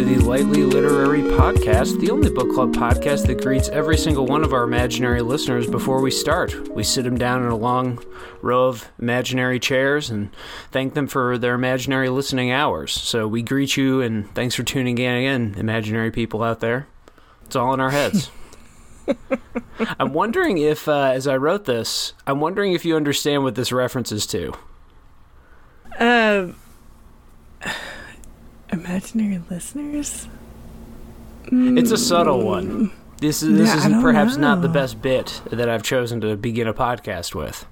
to the Lightly Literary Podcast, the only book club podcast that greets every single one of our imaginary listeners before we start. We sit them down in a long row of imaginary chairs and thank them for their imaginary listening hours. So we greet you and thanks for tuning in again, imaginary people out there. It's all in our heads. I'm wondering if, uh, as I wrote this, I'm wondering if you understand what this references to. Um, imaginary listeners. It's a hmm. subtle one. This is this Yeah, isn't don't perhaps not the best bit that I've chosen to begin a podcast with.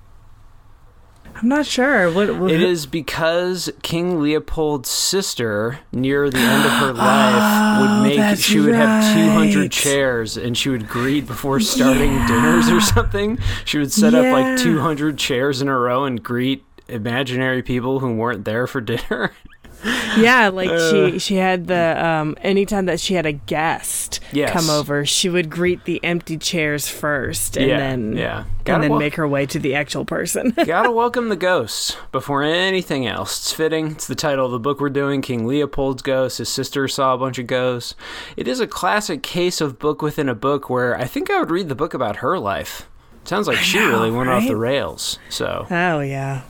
I'm not sure. What, what It is because King Leopold's sister, near the end of her life, would oh, make Oh, she would have 200 chairs and she would greet before starting dinners or something. She would set up like 200 chairs in a row and greet imaginary people who weren't there for dinner. Yeah, like Uh. she she had the um anytime that she had a guest Yes. come over, she would greet the empty chairs first and yeah, then yeah. and then wel- make her way to the actual person. Gotta welcome the ghosts before anything else. It's fitting. It's the title of the book we're doing King Leopold's Ghost. His sister saw a bunch of ghosts. It is a classic case of book within a book where I think I would read the book about her life. Sounds like she know, really went off the rails. So oh yeah.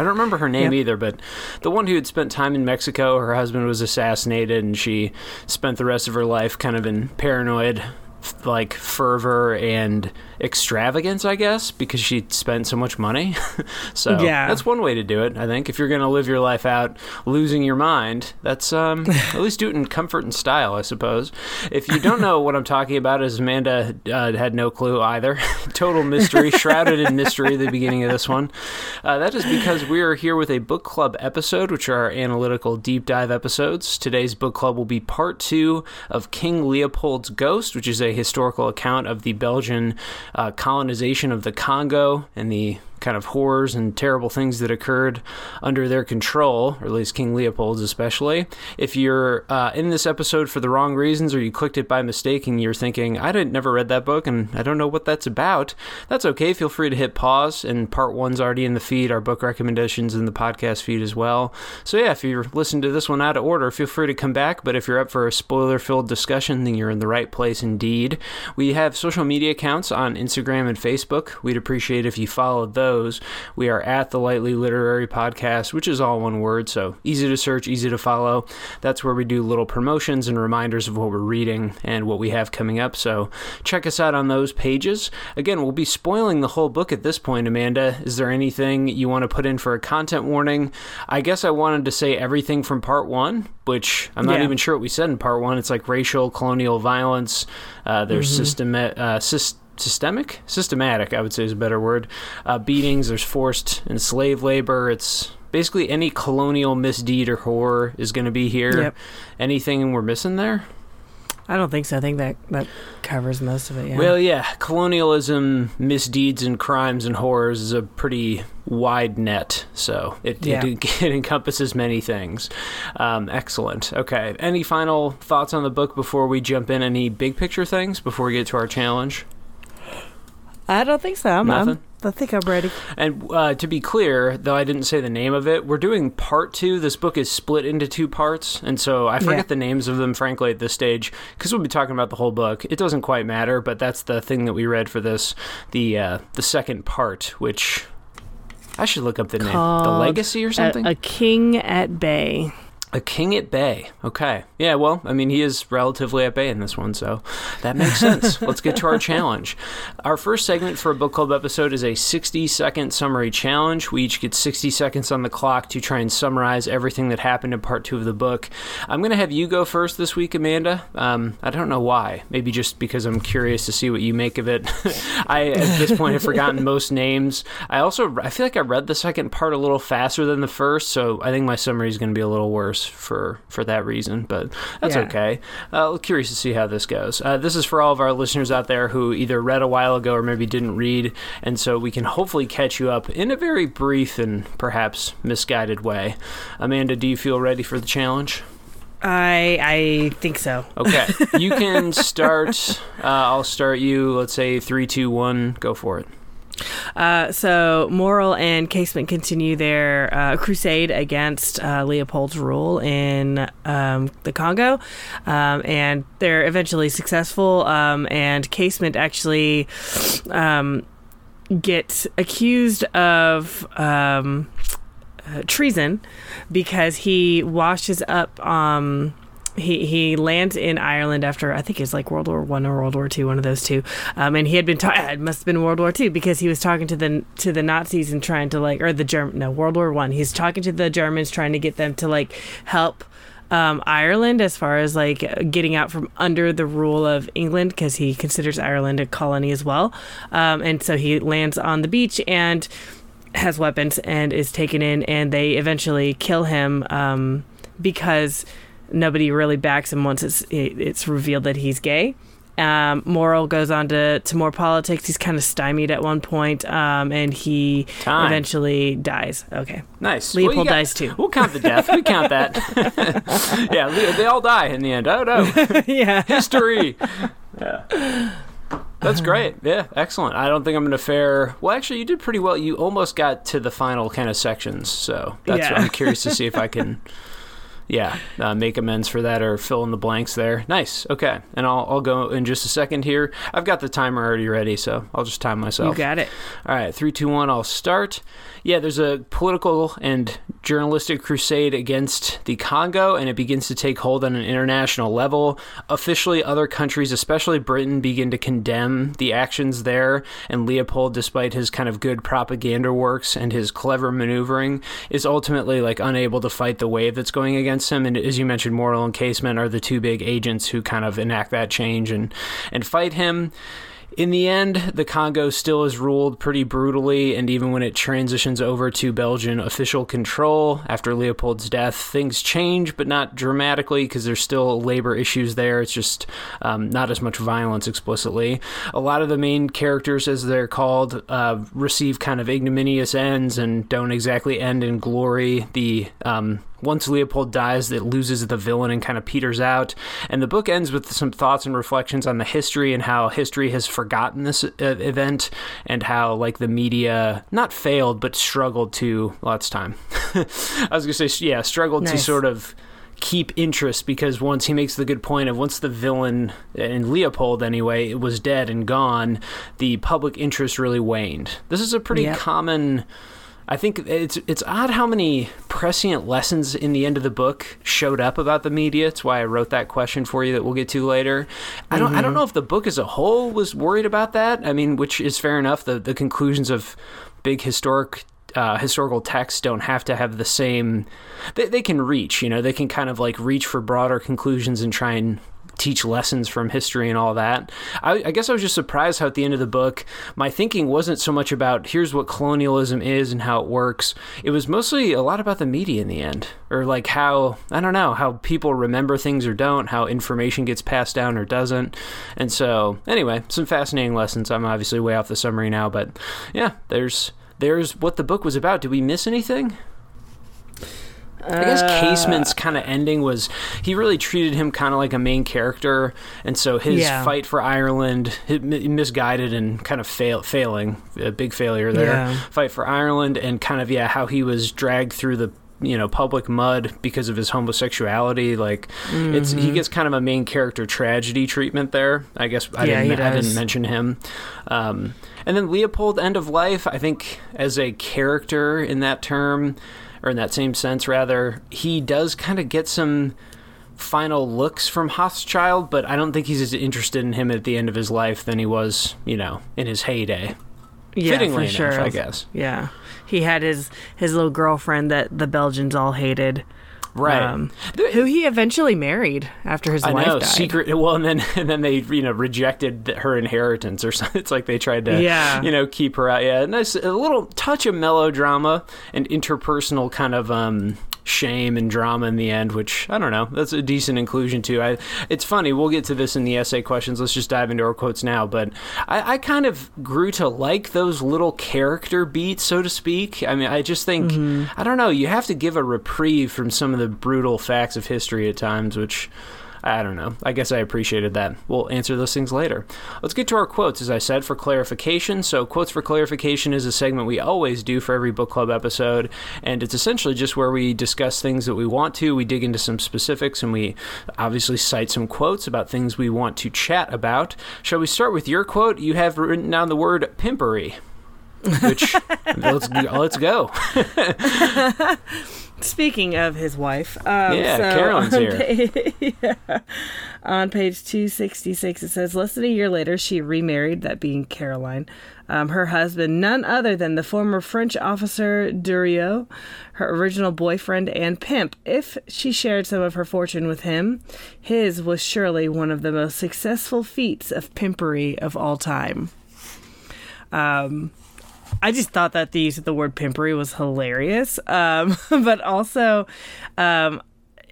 I don't remember her name Yep. either, but the one who had spent time in Mexico, her husband was assassinated, and she spent the rest of her life kind of in paranoid, like fervor and extravagance, I guess, because she spent so much money. so Yeah. that's one way to do it. I think if you're going to live your life out losing your mind, that's um, at least do it in comfort and style, I suppose. If you don't know what I'm talking about, as Amanda uh, had no clue either, total mystery, shrouded in mystery. The beginning of this one. Uh, that is because we are here with a book club episode, which are our analytical deep dive episodes. Today's book club will be part two of King Leopold's Ghost, which is a historical account of the Belgian uh, colonization of the Congo and the kind of horrors and terrible things that occurred under their control, or at least King Leopold's especially. If you're uh, in this episode for the wrong reasons or you clicked it by mistake and you're thinking, I didn't never read that book and I don't know what that's about, that's okay. Feel free to hit pause. And part one's already in the feed, our book recommendations in the podcast feed as well. So yeah, if you're listening to this one out of order, feel free to come back. But if you're up for a spoiler filled discussion, then you're in the right place indeed. We have social media accounts on Instagram and Facebook. We'd appreciate if you followed those. We are at the Lightly Literary Podcast, which is all one word, so easy to search, easy to follow. That's where we do little promotions and reminders of what we're reading and what we have coming up. So check us out on those pages. Again, we'll be spoiling the whole book at this point, Amanda. Is there anything you want to put in for a content warning? I guess I wanted to say everything from part one, which I'm not Yeah. even sure what we said in part one. It's like racial, colonial violence. Uh, there's system, uh, sys- systemic, systematic. I would say is a better word. Uh, beatings. There's forced and slave labor. It's basically any colonial misdeed or horror is going to be here. Yep. Anything we're missing there? I don't think so. I think that that covers most of it. Yeah. Well, yeah, colonialism, misdeeds, and crimes and horrors is a pretty wide net, so it, Yeah. it, it encompasses many things. Um, excellent. Okay, any final thoughts on the book before we jump in? Any big picture things before we get to our challenge? I don't think so. I'm, I'm? I think I'm ready. And uh, to be clear, though I didn't say the name of it, we're doing part two. This book is split into two parts, and so I forget Yeah. the names of them, frankly, at this stage, because we'll be talking about the whole book. It doesn't quite matter, but that's the thing that we read for this, the uh, the second part, which I should look up the name, the Legacy or A, something. a king at bay. A king at bay. Okay. Yeah, well, I mean, he is relatively at bay in this one, so that makes sense. Let's get to our challenge. Our first segment for a book club episode is a 60 second summary challenge. We each get 60 seconds on the clock to try and summarize everything that happened in part two of the book. I'm going to have you go first this week, Amanda. Um, I don't know why. Maybe just because I'm curious to see what you make of it. I, at this point, have forgotten most names. I also, I feel like I read the second part a little faster than the first, so I think my summary is going to be a little worse for for that reason. But that's Yeah. okay. Uh, curious to see how this goes. Uh, this is for all of our listeners out there who either read a while ago or maybe didn't read, and so we can hopefully catch you up in a very brief and perhaps misguided way. Amanda, do you feel ready for the challenge? I I think so. Okay, you can start. Uh, I'll start you. Let's say three, two, one. Go for it. Uh, so Morel and Casement continue their uh, crusade against uh, Leopold's rule in um, the Congo, um, and they're eventually successful. Um, and Casement actually um, gets accused of. Um, uh, treason because he washes up um, he he lands in Ireland after I think it's like World War One or World War Two, one of those two. Um, and he had been ta- it must have been World War Two because he was talking to the to the Nazis and trying to like or the German no World War One. He's talking to the Germans trying to get them to like help. Um, Ireland, as far as like getting out from under the rule of England, because he considers Ireland a colony as well, um, and so he lands on the beach and has weapons and is taken in, and they eventually kill him um, because nobody really backs him once it's it's revealed that he's gay. Um, Morel goes on to, to more politics. He's kind of stymied at one point, um, and he Time. eventually dies. Okay, Nice. Leopold Well, got- dies too. We'll count the death. We count that. yeah, they all die in the end. Oh no, yeah, history. Yeah. That's great. Yeah, excellent. I don't think I'm going to fare. Well, actually, you did pretty well. You almost got to the final kind of sections, so that's Yeah. I'm curious to see if I can. Yeah, uh, make amends for that or fill in the blanks there. Nice. Okay, and I'll I'll go in just a second here. I've got the timer already ready, so I'll just time myself. you got it. All right, three, two, one. I'll start. Yeah, there's a political and journalistic crusade against the Congo, and it begins to take hold on an international level. Officially, other countries, especially Britain, begin to condemn the actions there. And Leopold, despite his kind of good propaganda works and his clever maneuvering, is ultimately like unable to fight the wave that's going against him. And as you mentioned, Morel and Casement are the two big agents who kind of enact that change and and fight him. In the end, the Congo still is ruled pretty brutally, and even when it transitions over to Belgian official control after Leopold's death, things change, but not dramatically because there's still labor issues there. It's just um, not as much violence explicitly. A lot of the main characters, as they're called, uh, receive kind of ignominious ends and don't exactly end in glory. The um, once Leopold dies, it loses the villain and kind of peters out. And the book ends with some thoughts and reflections on the history and how history has forgotten this uh, event and how, like, the media not failed but struggled to. Well, it's time. I was gonna say, yeah, struggled to sort of keep interest because once he makes the good point of once the villain in Leopold anyway was dead and gone, the public interest really waned. This is a pretty Yep. common. I think it's it's odd how many prescient lessons in the end of the book showed up about the media. It's why I wrote that question for you that we'll get to later. I don't I don't know if the book as a whole was worried about that. I mean, which is fair enough. The the conclusions of big historic uh, historical texts don't have to have the same. They they can reach. You know, they can kind of like reach for broader conclusions and try and teach lessons from history and all that. I, I guess I was just surprised how at the end of the book, my thinking wasn't so much about here's what colonialism is and how it works. It was mostly a lot about the media in the end, or like how I don't know how people remember things or don't, how information gets passed down or doesn't. And so, anyway, some fascinating lessons. I'm obviously way off the summary now, but yeah, there's there's what the book was about. Did we miss anything? I guess Casement's kind of ending was he really treated him kind of like a main character, and so his Yeah. fight for Ireland, misguided and kind of fail, failing, a big failure there. Yeah. Fight for Ireland, and kind of yeah, how he was dragged through the you know public mud because of his homosexuality. Like it's he gets kind of a main character tragedy treatment there. I guess I Yeah, didn't I didn't mention him. Um, and then Leopold, end of life. I think as a character in that term, or in that same sense, rather, he does kind of get some final looks from Hochschild, but I don't think he's as interested in him at the end of his life than he was, you know, in his heyday. Yeah, Fittingly for enough, sure. I guess. Yeah, he had his his little girlfriend that the Belgians all hated. Right. Um, who he eventually married after his I wife know died. secret. Well, and then and then they you know rejected her inheritance or something. It's like they tried to Yeah. you know keep her out. Yeah, nice a little touch of melodrama and interpersonal kind of um shame and drama in the end, which I don't know. That's a decent inclusion too. I it's funny. We'll get to this in the essay questions. Let's just dive into our quotes now. But I, I kind of grew to like those little character beats, so to speak. I mean, I just think mm-hmm. I don't know. You have to give a reprieve from some of the brutal facts of history at times, which. I don't know. I guess I appreciated that. We'll answer those things later. Let's get to our quotes, as I said, for clarification. So, quotes for clarification is a segment we always do for every book club episode, and it's essentially just where we discuss things that we want to. We dig into some specifics, and we obviously cite some quotes about things we want to chat about. Shall we start with your quote? You have written down the word pimpery. Which let's let's go. Speaking of his wife, um, Yeah, so Carolyn's on here. pa- yeah. On page 266, it says, Less than a year later, she remarried, that being Caroline, um, her husband, none other than the former French officer Durieux, her original boyfriend and pimp. If she shared some of her fortune with him, his was surely one of the most successful feats of pimpery of all time. Um, I just thought that the use of the word pimpery was hilarious. Um, but also, um,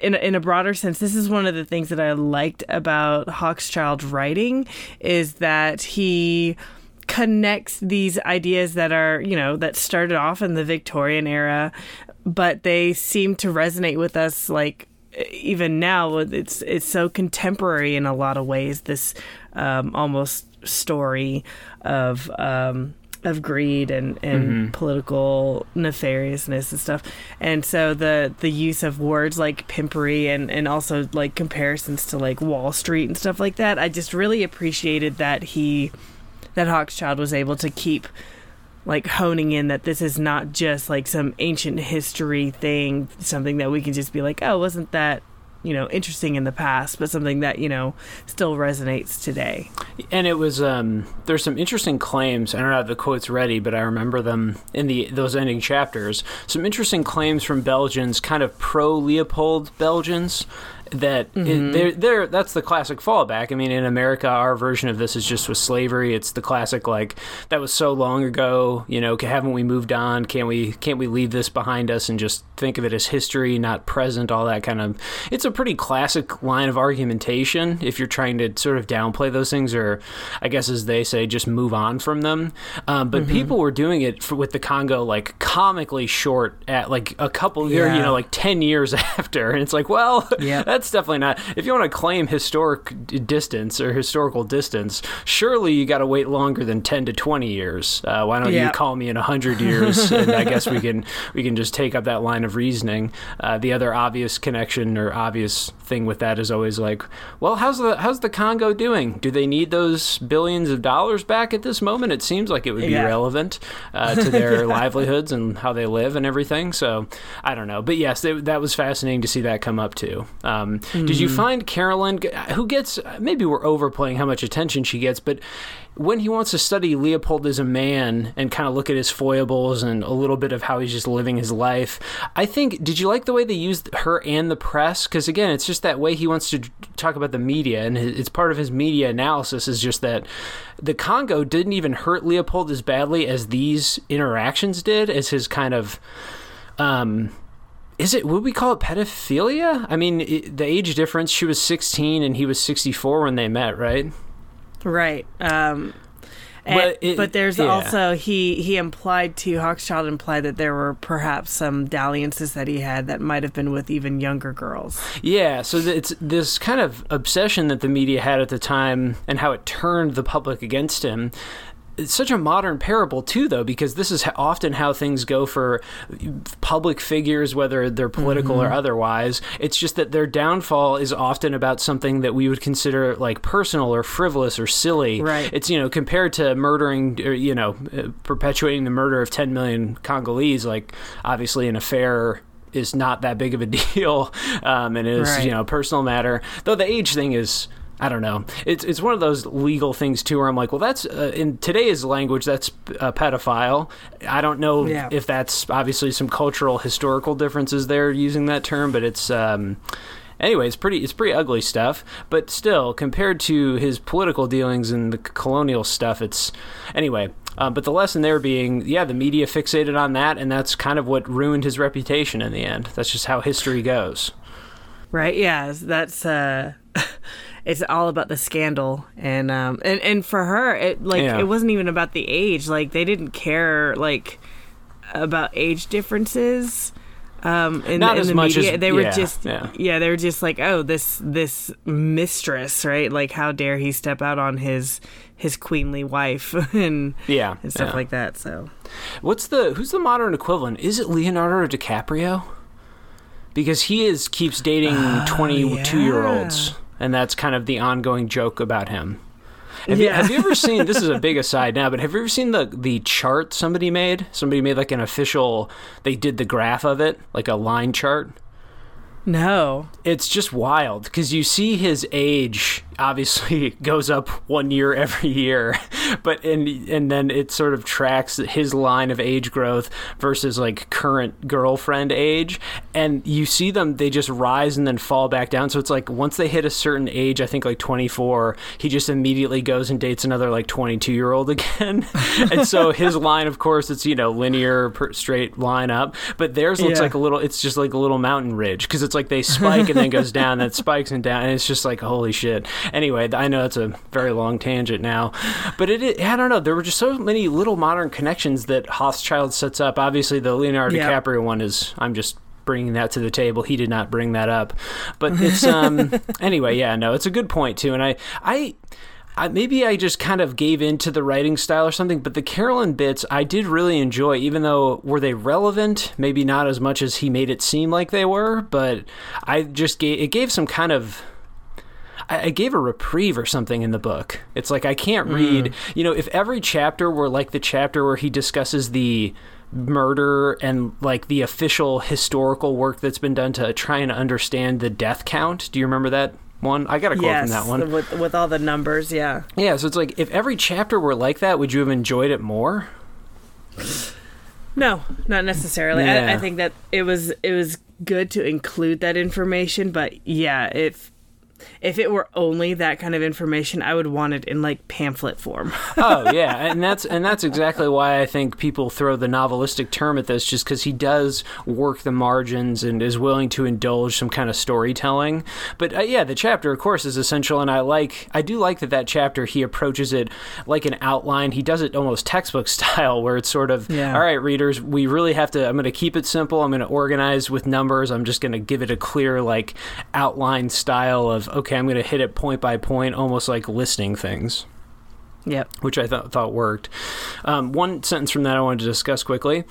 in, in a broader sense, this is one of the things that I liked about Hochschild's writing is that he connects these ideas that are, you know, that started off in the Victorian era, but they seem to resonate with us like even now it's it's so contemporary in a lot of ways this um, almost story of um, of greed and, and mm-hmm. political nefariousness and stuff. And so the the use of words like pimpery and and also like comparisons to like wall street and stuff like that i just really appreciated that he that Hochschild was able to keep like honing in that this is not just like some ancient history thing, something that we can just be like, oh, wasn't that, you know, interesting in the past, but something that, you know, still resonates today. And it was um, there's some interesting claims. I don't have the quotes ready, but I remember them in the those ending chapters. Some interesting claims from Belgians, kind of pro Leopold Belgians. That it, they're, they're that's the classic fallback. I mean, in America, our version of this is just with slavery. It's the classic like that was so long ago. You know, haven't we moved on? Can't we can't we leave this behind us and just think of it as history, not present? All that kind of. It's a pretty classic line of argumentation if you're trying to sort of downplay those things, or I guess as they say, just move on from them. Um, but people were doing it for, with the Congo like comically short at like a couple year, you know, like ten years after, and it's like, well, Yep. That's definitely not. If you want to claim historic d- distance or historical distance, surely you got to wait longer than ten to twenty years. Uh, why don't you call me in hundred years, and I guess we can we can just take up that line of reasoning. Uh, the other obvious connection or obvious thing with that is always like, well, how's the how's the Congo doing? Do they need those billions of dollars back at this moment? It seems like it would be Yeah. relevant uh, to their livelihoods and how they live and everything. So I don't know, but yes, it, that was fascinating to see that come up too. Um, Did Mm-hmm. you find Carolyn, who gets maybe we're overplaying how much attention she gets, but when he wants to study Leopold as a man and kind of look at his foibles and a little bit of how he's just living his life, I think. Did you like the way they used her and the press? Because again, it's just that way he wants to talk about the media, and it's part of his media analysis. Is just that the Congo didn't even hurt Leopold as badly as these interactions did, as his kind of. Um, is it would we call it pedophilia? I mean, it, the age difference. She was 16 and he was 64 when they met, right? Right. Um, and- But it- but there's yeah. also he he implied to Hochschild implied that there were perhaps some dalliances that he had that might have been with even younger girls. Yeah, so it's this kind of obsession that the media had at the time and how it turned the public against him. It's such a modern parable too, though, because this is often how things go for public figures, whether they're political or otherwise. It's just that their downfall is often about something that we would consider like personal or frivolous or silly. Right. It's you know compared to murdering, or, you know, uh, perpetuating the murder of 10 million Congolese, like obviously an affair is not that big of a deal, um, and it is Right. you know a personal matter. Though the age thing is. I don't know. It's it's one of those legal things too, where I'm like, well, that's uh, in today's language, that's a pedophile. I don't know Yeah. if that's obviously some cultural historical differences there using that term, but it's um, anyway, it's pretty it's pretty ugly stuff. But still, compared to his political dealings and the colonial stuff, it's anyway. Um, but the lesson there being, yeah, the media fixated on that, and that's kind of what ruined his reputation in the end. That's just how history goes. Right? Yeah, that's uh it's all about the scandal and um and and for her it like Yeah. it wasn't even about the age. Like they didn't care like about age differences. um, in, Not in as the much media. as- they were yeah, just yeah. they were just like, oh, this this mistress, right? Like, how dare he step out on his his queenly wife and Yeah, and stuff yeah. like that. So What's the who's the modern equivalent? Is it Leonardo DiCaprio? Because he is keeps dating twenty-two year olds, and that's kind of the ongoing joke about him. Have, you, have you ever seen? This is a big aside now, but have you ever seen the the chart somebody made? Somebody made like an official. They did the graph of it, like a line chart. no, It's just wild because you see his age obviously goes up one year every year, but and and then it sort of tracks his line of age growth versus like current girlfriend age, and you see them they just rise and then fall back down. So it's like once they hit a certain age, I think like 24, he just immediately goes and dates another like 22 year old again, and so his line, of course, it's you know linear straight line up, but theirs looks Yeah. like a little. It's just like a little mountain ridge because it's like they spike and then goes down, and then spikes and down, and it's just like holy shit. Anyway, I know it's a very long tangent now, but it, it I don't know. There were just so many little modern connections that Hochschild sets up. Obviously, the Leonardo Yeah. DiCaprio one is. I'm just bringing that to the table. He did not bring that up, but it's um anyway. Yeah, no, it's a good point too, and I I. I, maybe I just kind of gave into the writing style or something, but the Carolyn bits I did really enjoy, even though were they relevant? Maybe not as much as he made it seem like they were, but I just gave it gave some kind of I, I gave a reprieve or something in the book. It's like I can't hmm. read. You know, if every chapter were like the chapter where he discusses the murder and like the official historical work that's been done to try and understand the death count. Do you remember that one? I got a quote yes, from that one. with with all the numbers, yeah. Yeah, so it's like if every chapter were like that, would you have enjoyed it more? No, not necessarily. I, I think that it was it was good to include that information, but yeah, if if it were only that kind of information, I would want it in like pamphlet form. oh yeah, and that's and that's exactly why I think people throw the novelistic term at this, just because he does work the margins and is willing to indulge some kind of storytelling. But uh, yeah, the chapter, of course, is essential, and I like I do like that that chapter he approaches it like an outline. He does it almost textbook style, where it's sort of Yeah. all right, readers, we really have to. I'm going to keep it simple. I'm going to organize with numbers. I'm just going to give it a clear like outline style of okay, I'm going to hit it point by point, almost like listing things yep. which I thought thought worked. Um, one sentence from that I wanted to discuss quickly.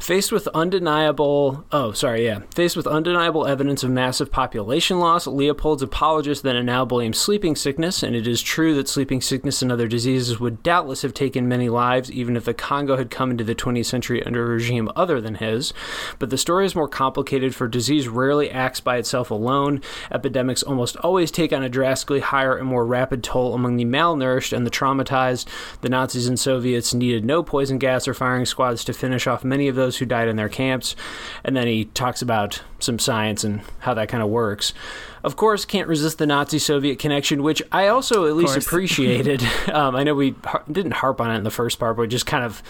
Faced with undeniable, oh, sorry, yeah. Faced with undeniable evidence of massive population loss, Leopold's apologists then now blame sleeping sickness, and it is true that sleeping sickness and other diseases would doubtless have taken many lives, even if the Congo had come into the 20th century under a regime other than his. But the story is more complicated, for disease rarely acts by itself alone. Epidemics almost always take on a drastically higher and more rapid toll among the malnourished and the traumatized. The Nazis and Soviets needed no poison gas or firing squads to finish off many of those who died in their camps. And then he talks about some science and how that kind of works. Of course, can't resist the Nazi Soviet connection, which I also at least appreciated. um, I know we har- didn't harp on it in the first part, but we just kind of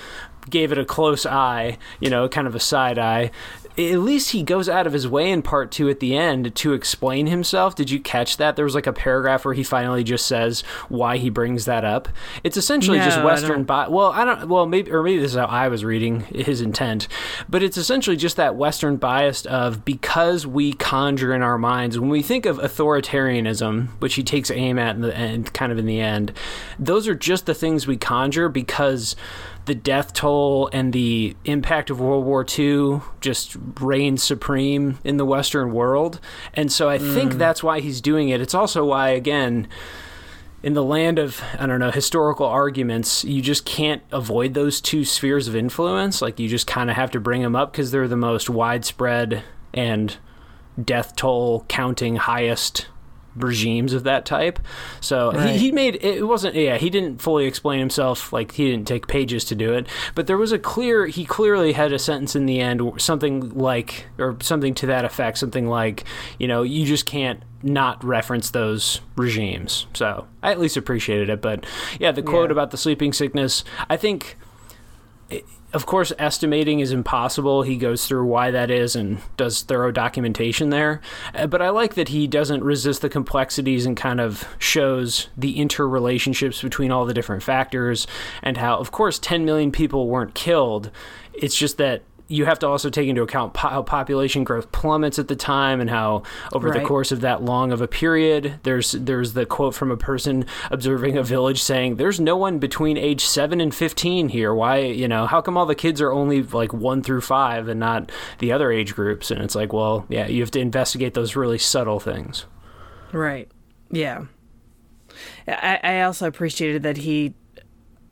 gave it a close eye, you know, kind of a side eye. At least he goes out of his way in part two at the end to explain himself. Did you catch that? There was like a paragraph where he finally just says why he brings that up. It's essentially just No, I Western bi- well, I don't well maybe or maybe this is how I was reading his intent, but it's essentially just that Western bias of because we conjure in our minds when we think of authoritarianism, which he takes aim at in the end, kind of in the end, those are just the things we conjure because the death toll and the impact of World War II just reigns supreme in the Western world, and so I think mm. that's why he's doing it. It's also why again in the land of I don't know historical arguments, you just can't avoid those two spheres of influence. Like you just kind of have to bring them up because they're the most widespread and death toll counting highest regimes of that type. So Right. he, he made it wasn't yeah he didn't fully explain himself like he didn't take pages to do it, but there was a clear he clearly had a sentence in the end something like or something to that effect something like you know you just can't not reference those regimes. So I at least appreciated it. But yeah, the quote Yeah. about the sleeping sickness, I think, i- of course, estimating is impossible. He goes through why that is and does thorough documentation there. Uh, But I like that he doesn't resist the complexities and kind of shows the interrelationships between all the different factors and how, of course, 10 million people weren't killed. It's just that you have to also take into account po- how population growth plummets at the time and how over the course of that long of a period there's there's the quote from a person observing a village saying there's no one between age 7 and 15 here why you know how come all the kids are only like 1 through 5 and not the other age groups and it's like well yeah you have to investigate those really subtle things Right. Yeah. I, I also appreciated that he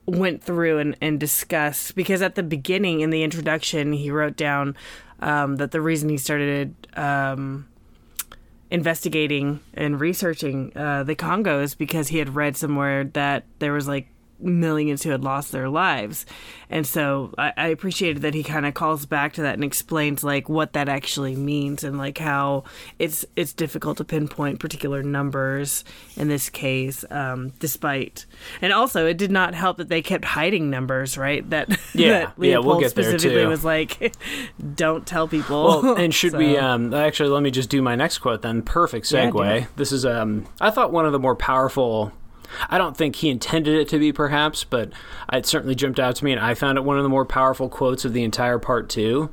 went through and, and discussed because at the beginning in the introduction he wrote down um, that the reason he started um, investigating and researching uh, the Congo is because he had read somewhere that there was like millions who had lost their lives and so i, I appreciated that he kind of calls back to that and explains like what that actually means and like how it's it's difficult to pinpoint particular numbers in this case um, despite and also it did not help that they kept hiding numbers right that Yeah, that yeah, we'll Leopold get there, specifically too. was like don't tell people Well, and should we um actually let me just do my next quote then. Perfect Yeah, segue. do this is um I thought one of the more powerful I don't think he intended it to be perhaps, but it certainly jumped out to me and I found it one of the more powerful quotes of the entire part 2.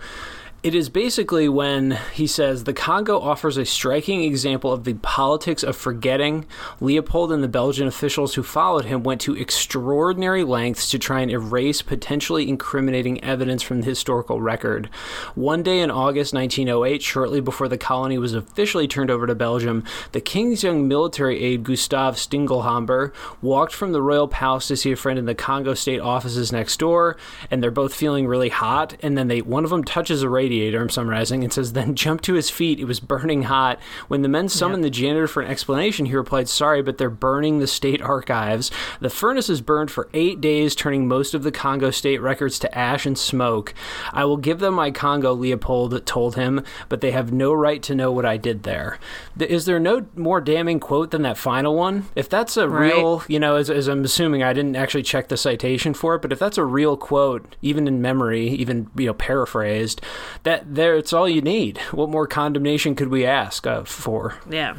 It is basically when he says the Congo offers a striking example of the politics of forgetting. Leopold and the Belgian officials who followed him went to extraordinary lengths to try and erase potentially incriminating evidence from the historical record. One day in August 1908, shortly before the colony was officially turned over to Belgium, the king's young military aide Gustave Stinglhamber walked from the royal palace to see a friend in the Congo state offices next door, and they're both feeling really hot. And then they one of them touches a radiator. I'm summarizing and says, then jumped to his feet. It was burning hot. When the men summoned the janitor for an explanation, he replied, "Sorry, but they're burning the state archives. The furnace is burned for eight days, turning most of the Congo state records to ash and smoke. I will give them my Congo." Leopold told him, but they have no right to know what I did there. Is there no more damning quote than that final one? If that's a Right. real, you know, as, as I'm assuming, I didn't actually check the citation for it, but if that's a real quote, even in memory, even you know paraphrased, that there it's all you need. What more condemnation could we ask uh, for? Yeah.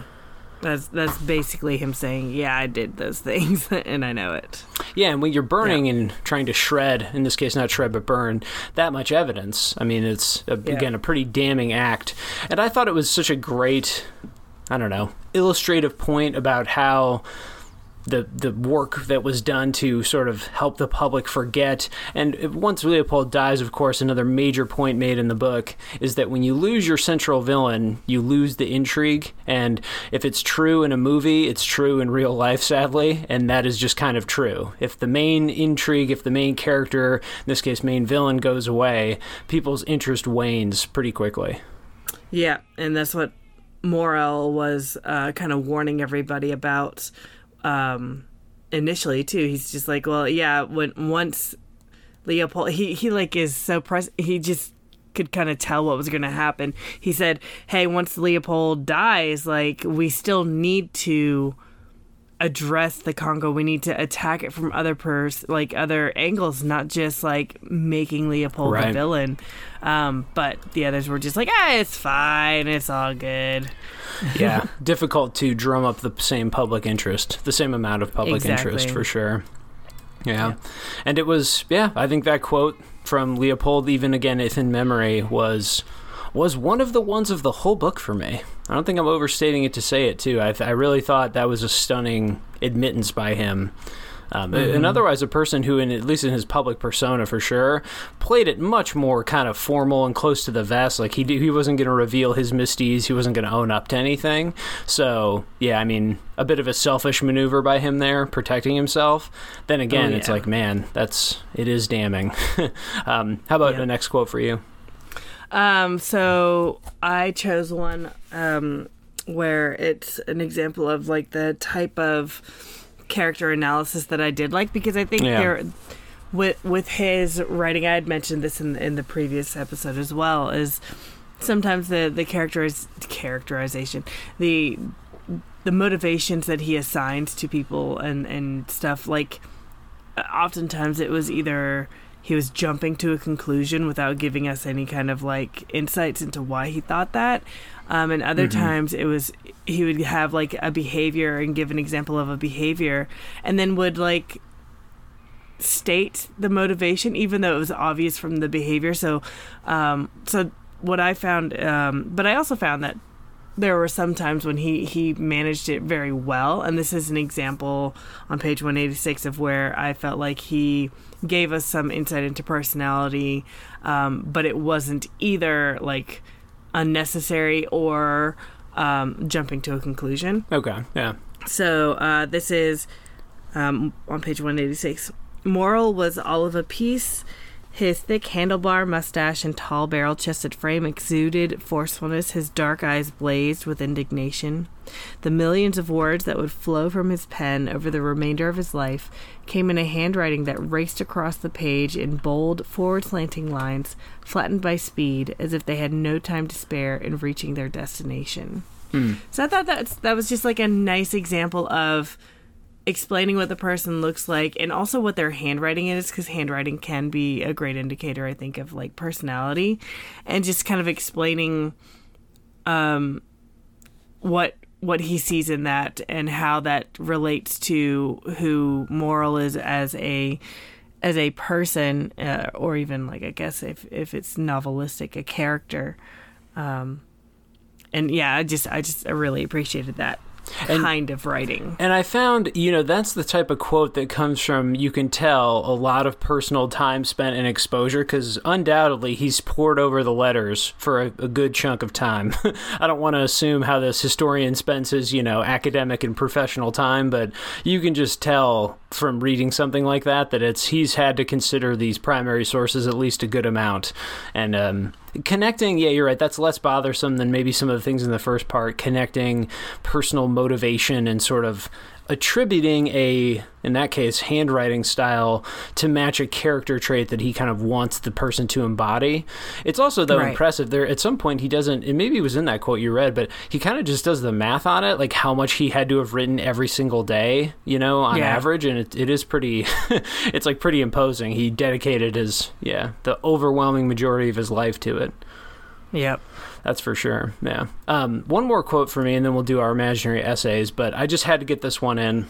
That's that's basically him saying, "Yeah, I did those things, and I know it." Yeah, and when you're burning and trying to shred, in this case not shred but burn, that much evidence, I mean, it's a, Yeah. again a pretty damning act. And I thought it was such a great, I don't know, illustrative point about how the the work that was done to sort of help the public forget. And once Leopold dies, of course, another major point made in the book is that when you lose your central villain, you lose the intrigue. And if it's true in a movie, it's true in real life, sadly. And that is just kind of true. If the main intrigue, if the main character, in this case, main villain, goes away, people's interest wanes pretty quickly. Yeah, and that's what Morel was uh, kind of warning everybody about um, initially too. He's just like, well, yeah, when once Leopold, he he like is so press, he just could kind of tell what was going to happen. He said, "Hey, once Leopold dies, like we still need to." Address the Congo. We need to attack it from other pers like other angles, not just like making Leopold the Right. villain. Um, but the others were just like, ah, it's fine, it's all good. yeah, difficult to drum up the same public interest, the same amount of public interest for sure. Yeah. And it was, yeah, I think that quote from Leopold, even again, if in memory, was was one of the ones of the whole book for me. I don't think I'm overstating it to say it too. I, th- I really thought that was a stunning admittance by him. Um, And otherwise, a person who, in at least in his public persona for sure, played it much more kind of formal and close to the vest. Like he he wasn't going to reveal his misdeeds. He wasn't going to own up to anything. So yeah, I mean, a bit of a selfish maneuver by him there, protecting himself. Then again, it's yeah. like, man, that's it is damning. um, how about Yeah. the next quote for you? Um, so I chose one um, where it's an example of like the type of character analysis that I did like because I think Yeah. there with with his writing I had mentioned this in in the previous episode as well is sometimes the the characteriz- characterization the the motivations that he assigns to people and and stuff like oftentimes it was either he was jumping to a conclusion without giving us any kind of like insights into why he thought that um, and other Mhm. times it was he would have like a behavior and give an example of a behavior and then would like state the motivation, even though it was obvious from the behavior. So, um, so what I found, um, but I also found that there were some times when he he managed it very well, and this is an example on page 186 of where I felt like he gave us some insight into personality, um, but it wasn't either like unnecessary or um, jumping to a conclusion. Okay. Yeah. So uh, this is um, on page 186. Morel was all of a piece. His thick handlebar mustache and tall barrel chested frame exuded forcefulness. His dark eyes blazed with indignation. The millions of words that would flow from his pen over the remainder of his life came in a handwriting that raced across the page in bold, forward slanting lines, flattened by speed, as if they had no time to spare in reaching their destination. So I thought that's that was just like a nice example of explaining what the person looks like and also what their handwriting is because handwriting can be a great indicator i think of like personality and just kind of explaining um what what he sees in that and how that relates to who Morel is as a as a person uh, or even like i guess if if it's novelistic a character. Um and yeah i just i just i really appreciated that And- kind of writing And I found, you know, that's the type of quote that comes from, you can tell, a lot of personal time spent and exposure because undoubtedly he's poured over the letters for a, a good chunk of time. I don't want to assume how this historian spends his, you know, academic and professional time, but you can just tell from reading something like that that it's he's had to consider these primary sources at least a good amount. And, um, connecting yeah you're right. That's less bothersome than maybe some of the things in the first part. Connecting personal motivation and sort of attributing a in that case handwriting style to match a character trait that he kind of wants the person to embody it's also though Right. impressive there at some point he doesn't and maybe it was in that quote you read but he kind of just does the math on it like how much he had to have written every single day you know on Yeah. average and it, it is pretty it's like pretty imposing he dedicated his yeah the overwhelming majority of his life to it yep that's for sure. Yeah. Um, one more quote for me, and then we'll do our imaginary essays. But I just had to get this one in.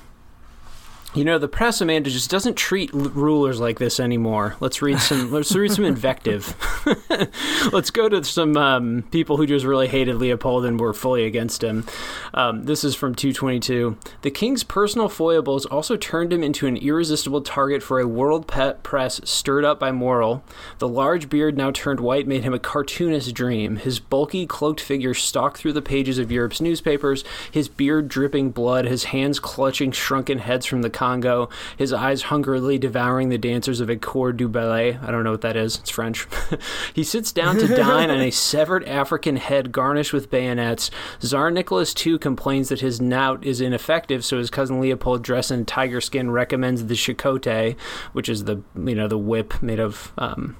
You know, the press, Amanda, just doesn't treat l- rulers like this anymore. Let's read some. let's read some invective. let's go to some um, people who just really hated Leopold and were fully against him. Um, this is from 222. The king's personal foibles also turned him into an irresistible target for a world pet press stirred up by Morel. The large beard now turned white made him a cartoonist dream. His bulky, cloaked figure stalked through the pages of Europe's newspapers, his beard dripping blood, his hands clutching shrunken heads from the Congo, his eyes hungrily devouring the dancers of a corps du ballet. I don't know what that is. It's French. he sits down to dine on a severed African head garnished with bayonets. Tsar Nicholas II complains that his knout is ineffective, so his cousin Leopold, dressed in tiger skin, recommends the chicote, which is the you know the whip made of. Um,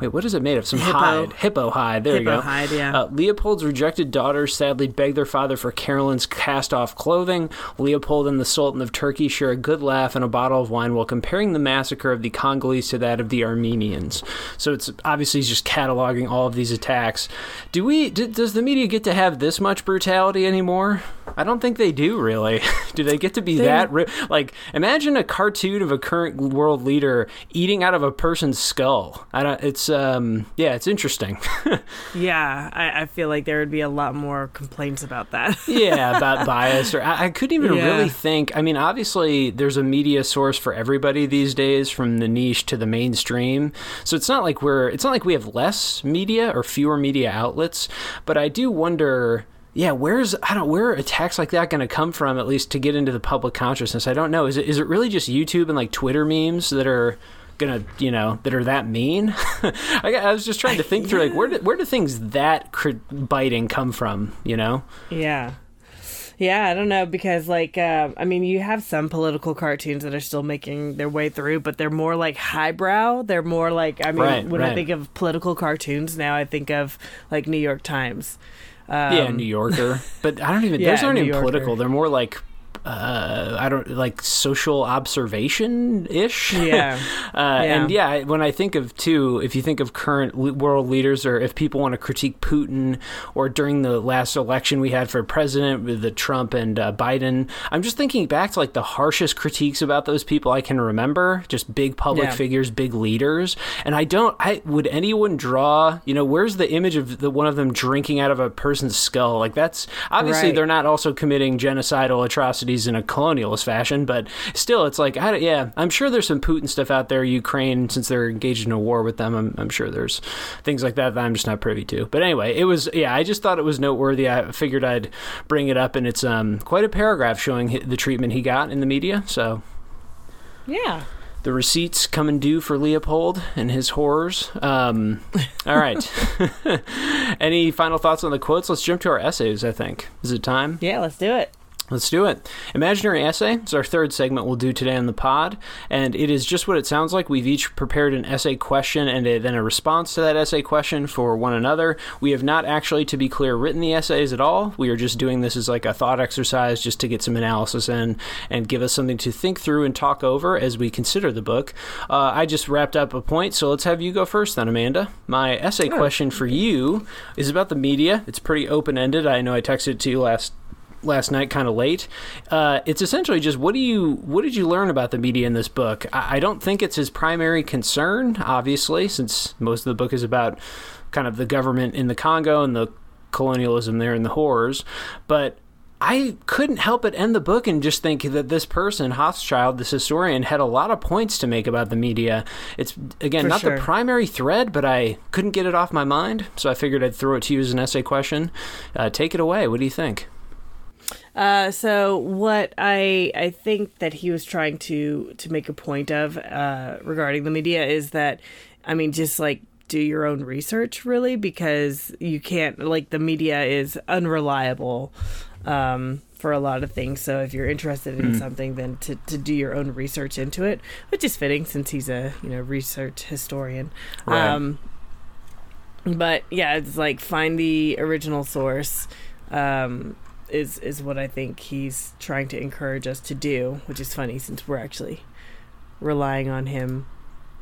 Wait, what is it made of? Some Hippo. hide. Hippo hide. There you Hippo go. hide, yeah. Uh, Leopold's rejected daughters sadly beg their father for Carolyn's cast off clothing. Leopold and the Sultan of Turkey share a good laugh and a bottle of wine while comparing the massacre of the Congolese to that of the Armenians. So it's obviously he's just cataloging all of these attacks. Do we, d- does the media get to have this much brutality anymore? I don't think they do, really. do they get to be They- that? Ri- like, imagine a cartoon of a current world leader eating out of a person's skull. I don't, it's, um, yeah, it's interesting. Yeah, I, I feel like there would be a lot more complaints about that. yeah, about bias or I, I couldn't even Yeah. really think. I mean, obviously, there's a media source for everybody these days, from the niche to the mainstream. So it's not like we're it's not like we have less media or fewer media outlets. But I do wonder. Yeah, where's I don't where are attacks like that going to come from? At least to get into the public consciousness, I don't know. Is it is it really just YouTube and like Twitter memes that are gonna you know that are that mean? I, I was just trying to think through like where do, where do things that crit- biting come from? You know? yeah. Yeah, I don't know because like uh, I mean you have some political cartoons that are still making their way through, but they're more like highbrow. They're more like I mean Right, when I think of political cartoons now, I think of like New York Times. Um, yeah, New Yorker. But I don't even. yeah, those aren't New even Yorker. political. They're more like uh, I don't like social observation ish. Yeah. uh, Yeah. And yeah, when I think of too, if you think of current world leaders, or if people want to critique Putin, or during the last election we had for president with the Trump and uh, Biden, I'm just thinking back to like the harshest critiques about those people I can remember. Just big public Yeah. figures, big leaders, and I don't. I would anyone draw? You know, where's the image of the one of them drinking out of a person's skull? Like that's obviously Right. they're not also committing genocidal atrocities in a colonialist fashion, but still, it's like, I, yeah, I'm sure there's some Putin stuff out there. Ukraine, since they're engaged in a war with them, I'm, I'm sure there's things like that that I'm just not privy to. But anyway, it was, yeah, I just thought it was noteworthy. I figured I'd bring it up, and it's um, quite a paragraph showing the treatment he got in the media. So Yeah. the receipts coming due for Leopold and his horrors. Um, all right. Any final thoughts on the quotes? Let's jump to our essays, I think. Is it time? Yeah, let's do it. Let's do it. Imaginary essay is our third segment we'll do today on the pod, and it is just what it sounds like. We've each prepared an essay question and a, then a response to that essay question for one another. We have not actually, to be clear, written the essays at all. We are just doing this as like a thought exercise just to get some analysis in and give us something to think through and talk over as we consider the book. Uh, I just wrapped up a point, so let's have you go first then, Amanda. My essay question for you is about the media. It's pretty open ended. I know I texted it to you last last night kind of late uh, it's essentially just what do you what did you learn about the media in this book I, I don't think it's his primary concern obviously since most of the book is about kind of the government in the congo and the colonialism there and the horrors but I couldn't help but end the book and just think that this person, Hochschild, this historian, had a lot of points to make about the media. It's, again, For not sure. the primary thread, but I couldn't get it off my mind, so I figured I'd throw it to you as an essay question. Uh, take it away. What do you think? Uh, so what I I think that he was trying to to make a point of uh, regarding the media is that I mean just like do your own research really because you can't like the media is unreliable um, for a lot of things. So if you're interested in something, then to, to do your own research into it, which is fitting since he's a you know research historian. Right. Um, but yeah, it's like find the original source. Um, is is what I think he's trying to encourage us to do, which is funny since we're actually relying on him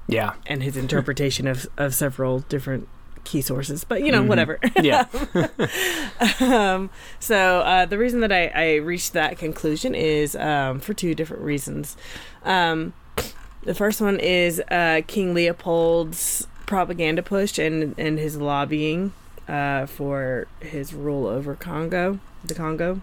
Yeah. and his interpretation of of several different key sources. But you know, Mhm. whatever. Yeah. um, so uh, the reason that I, I reached that conclusion is um, for two different reasons. Um, the first one is uh, King Leopold's propaganda push and and his lobbying uh, for his rule over Congo, the Congo.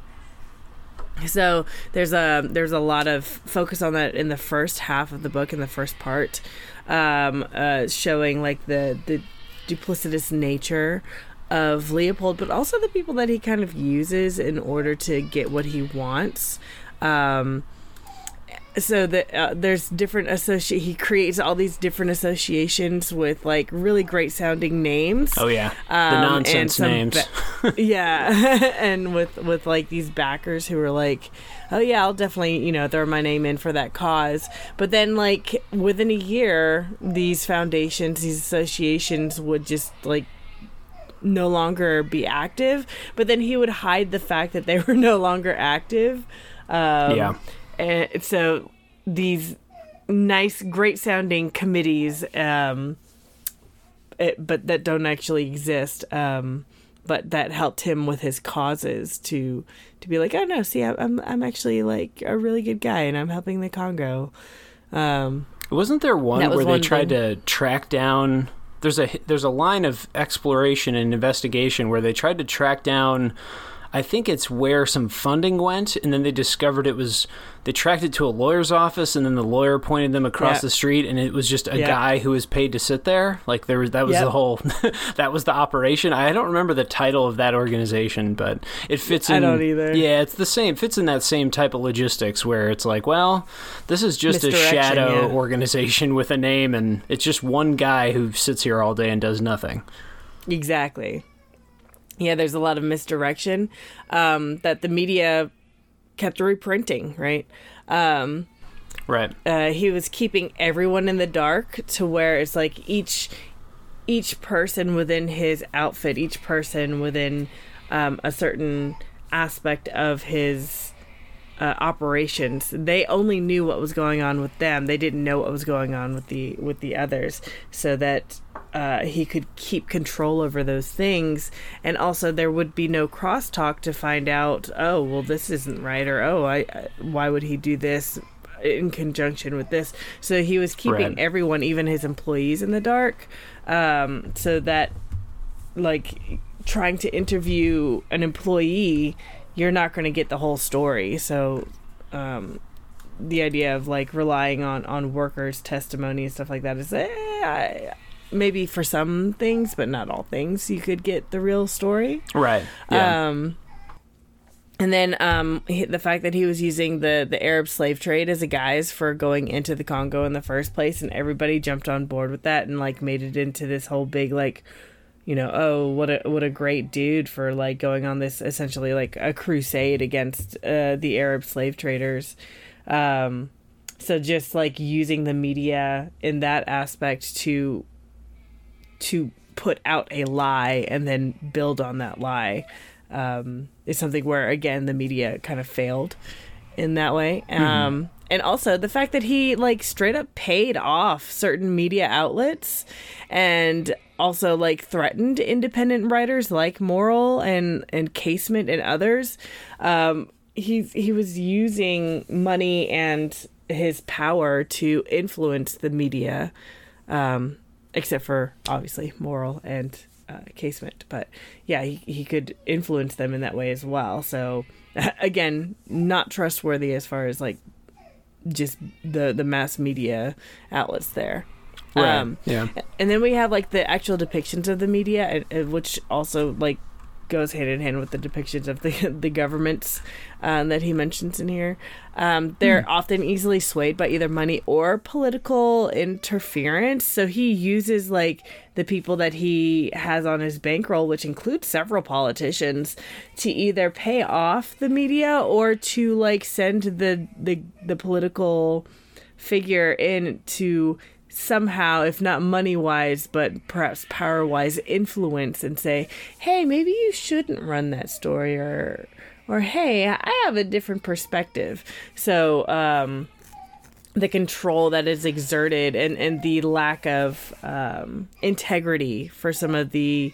So there's a there's a lot of focus on that in the first half of the book in the first part, um, uh, showing like the the duplicitous nature of Leopold, but also the people that he kind of uses in order to get what he wants. Um, so that uh, there's different associate. He creates all these different associations with like really great sounding names. Oh yeah. The Um, nonsense names. ba- yeah, and with with like these backers who are like, oh yeah, I'll definitely you know throw my name in for that cause. But then like within a year, these foundations, these associations would just like no longer be active. But then he would hide the fact that they were no longer active. Um, yeah. And so these nice great sounding committees um it, but that don't actually exist um but that helped him with his causes to to be like oh no see I- i'm i'm actually like a really good guy and i'm helping the congo um Wasn't there one was where they one tried thing. to track down? There's a there's a line of exploration and investigation where they tried to track down. I think it's where some funding went, and then they discovered it was they tracked it to a lawyer's office, and then the lawyer pointed them across Yeah. the street, and it was just a Yeah. guy who was paid to sit there. Like there was that was Yep. the whole that was the operation. I don't remember the title of that organization, but it fits in. I don't either. Yeah, it's the same. Fits in that same type of logistics where it's like, well, this is just a shadow yeah. organization with a name, and it's just one guy who sits here all day and does nothing. exactly yeah there's a lot of misdirection um that the media kept reprinting right um Right. uh, he was keeping everyone in the dark to where it's like each each person within his outfit, each person within um, a certain aspect of his uh, operations. They only knew what was going on with them. They didn't know what was going on with the with the others, so that uh, he could keep control over those things, and also there would be no crosstalk to find out. Oh, well, this isn't right, or oh, I, I why would he do this? in conjunction with this so he was keeping everyone even his employees in the dark um, so that like trying to interview an employee you're not going to get the whole story so um, the idea of like relying on on workers testimony and stuff like that is eh, I, maybe for some things but not all things you could get the real story Right. Yeah. um, and then um, the fact that he was using the, the Arab slave trade as a guise for going into the Congo in the first place, and everybody jumped on board with that and like made it into this whole big like, you know, oh what a what a great dude for like going on this essentially like a crusade against uh, the Arab slave traders. Um, so just like using the media in that aspect to to put out a lie and then build on that lie um, is something where again the media kind of failed in that way. Um, and also the fact that he like straight up paid off certain media outlets and also like threatened independent writers like Morel and and Casement and others. Um, he he was using money and his power to influence the media, um, except for obviously Morel and uh, Casement. But yeah, he he could influence them in that way as well. So again, not trustworthy as far as like just the the mass media outlets there. Right. Um, yeah. and then we have like the actual depictions of the media, and- and which also like goes hand in hand with the depictions of the the governments um, that he mentions in here. Um, they're often easily swayed by either money or political interference. So he uses like the people that he has on his bankroll, which includes several politicians, to either pay off the media or to like send the the the political figure in to somehow, if not money wise, but perhaps power wise, influence and say, hey, maybe you shouldn't run that story or or hey, I have a different perspective. So, um the control that is exerted and, and the lack of um, integrity for some of the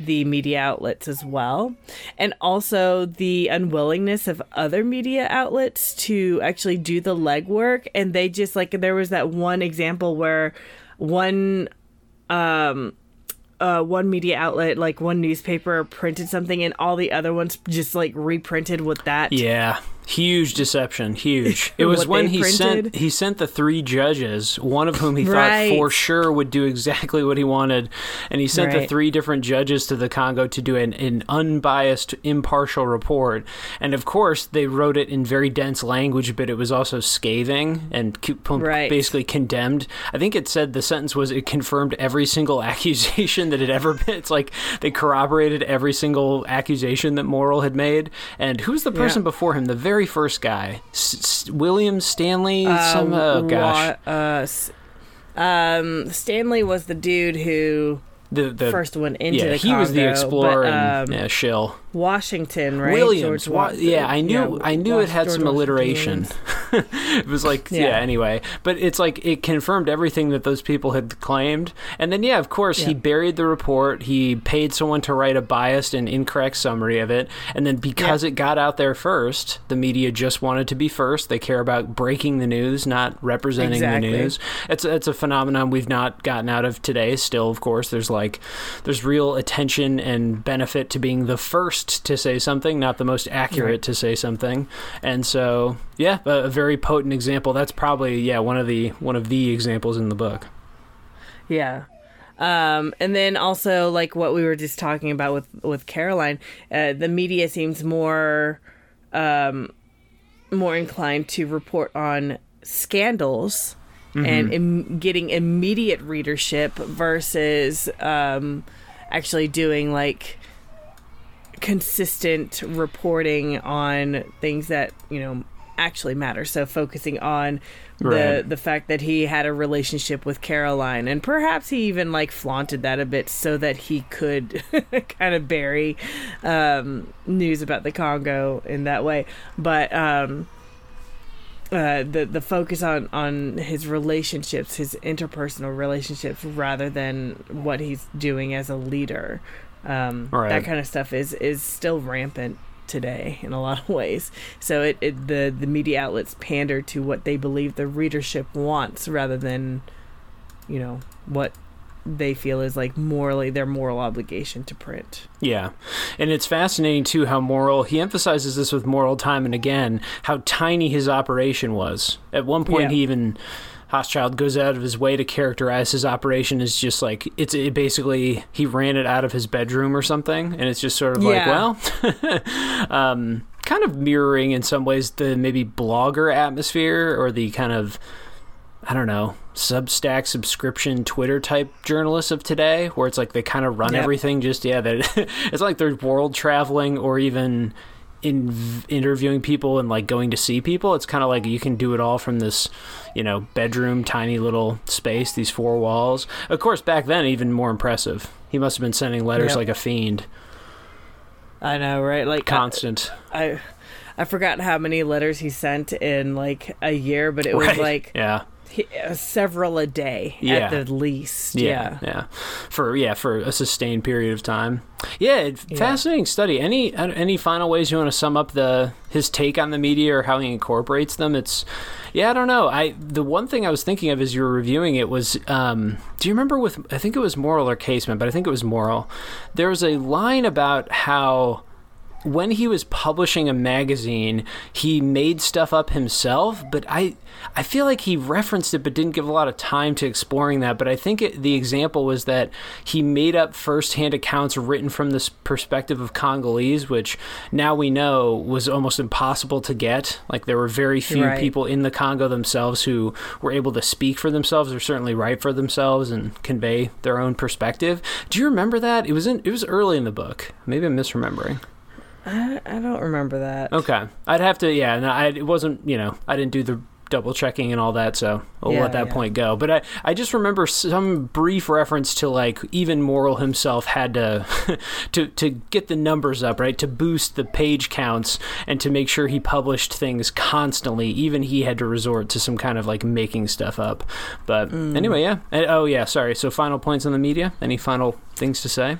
the media outlets as well. And also the unwillingness of other media outlets to actually do the legwork. And they just like there was that one example where one um uh one media outlet like one newspaper printed something and all the other ones just like reprinted with that Yeah, huge deception, huge. It was when he sent he sent the three judges, one of whom he Right. thought for sure would do exactly what he wanted, and he sent the three different judges to the Congo to do an, an unbiased, impartial report. And of course, they wrote it in very dense language, but it was also scathing and Right. basically condemned. I think it said the sentence was it confirmed every single accusation that had ever been. It's like they corroborated every single accusation that Morel had made. And who's the person Yeah. before him? The very first guy, S- S- William Stanley. some Uh, oh gosh, wa- uh, s- um, Stanley was the dude who the the first one into yeah, the he was the explorer but, and um, yeah, shill. Washington, right? Williams. Wa- yeah, I knew. yeah, I knew it had George some alliteration. It was like yeah. Yeah. Anyway, but it's like it confirmed everything that those people had claimed, and then yeah, of course, he buried the report. He paid someone to write a biased and incorrect summary of it, and then because it got out there first, the media just wanted to be first. They care about breaking the news, not representing Exactly. the news. It's it's a phenomenon we've not gotten out of today. Still, of course, there's like there's real attention and benefit to being the first to say something, not the most accurate Right. to say something. And so, yeah, a, a very potent example. That's probably yeah one of the one of the examples in the book. Yeah. Um, and then also like what we were just talking about with with Caroline, uh, the media seems more um, more inclined to report on scandals and Im- getting immediate readership versus um, actually doing like consistent reporting on things that you know actually matter. So focusing on the the fact that he had a relationship with Caroline, and perhaps he even like flaunted that a bit so that he could kind of bury um, news about the Congo in that way. But um, uh, the the focus on on his relationships, his interpersonal relationships, rather than what he's doing as a leader. Um, Right. That kind of stuff is is still rampant today in a lot of ways. So it, it the the media outlets pander to what they believe the readership wants, rather than you know what they feel is like morally their moral obligation to print. Yeah. And it's fascinating, too, how Morel, he emphasizes this with Morel time and again, how tiny his operation was. At one point, Yeah. he even. Hochschild goes out of his way to characterize his operation as just like it's it basically he ran it out of his bedroom or something, and it's just sort of like well, um, kind of mirroring in some ways the maybe blogger atmosphere or the kind of I don't know, Substack subscription Twitter type journalists of today, where it's like they kind of run Yep. everything just yeah, that it's like they're world traveling or even in interviewing people and like going to see people. It's kind of like you can do it all from this, you know, bedroom, tiny little space, these four walls. Of course, back then, even more impressive. He must have been sending letters Yep. like a fiend, I know, right? Like constant. I I forgot how many letters he sent in like a year, but it was Right. like yeah. Uh, several a day Yeah. at the least. Yeah, Yeah. yeah, for yeah for a sustained period of time. Yeah, it- Yeah. fascinating study. Any uh, any final ways you want to sum up the his take on the media or how he incorporates them? It's yeah, I don't know. I the one thing I was thinking of as you were reviewing it was, um, do you remember with I think it was Morel or Casement, but I think it was Morel. There was a line about how when he was publishing a magazine, he made stuff up himself, but I I feel like he referenced it but didn't give a lot of time to exploring that, but I think it, the example was that he made up first-hand accounts written from this perspective of Congolese, which now we know was almost impossible to get. Like there were very few Right. people in the Congo themselves who were able to speak for themselves or certainly write for themselves and convey their own perspective. Do you remember that? It was in it was early in the book. Maybe I'm misremembering. I, I don't remember that. Okay, I'd have to. Yeah, no, I it wasn't. You know, I didn't do the double checking and all that, so I'll Yeah, let that yeah. point go. But I I just remember some brief reference to like even Morel himself had to to to get the numbers up right to boost the page counts and to make sure he published things constantly. Even he had to resort to some kind of like making stuff up. But Mm. anyway, yeah. And- oh yeah, sorry. So final points on the media. Any final things to say?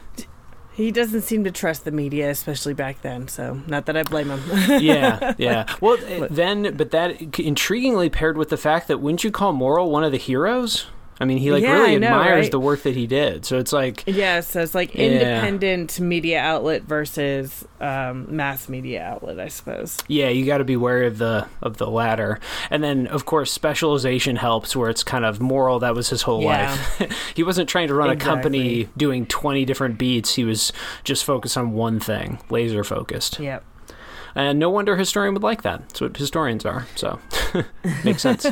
He doesn't seem to trust the media, especially back then. So, not that I blame him. yeah, yeah. Well, then, but that intriguingly paired with the fact that wouldn't you call Morel one of the heroes? I mean, he like Yeah, really know, admires right? the work that he did. So it's like, yeah, so it's like Yeah. independent media outlet versus um, mass media outlet, I suppose. yeah, you got to be wary of the of the latter. And then, of course, specialization helps, where it's kind of Morel. That was his whole Yeah. life. he wasn't trying to run a company doing twenty different beats. He was just focused on one thing, laser focused. Yep. And no wonder a historian would like that. That's what historians are. So makes sense.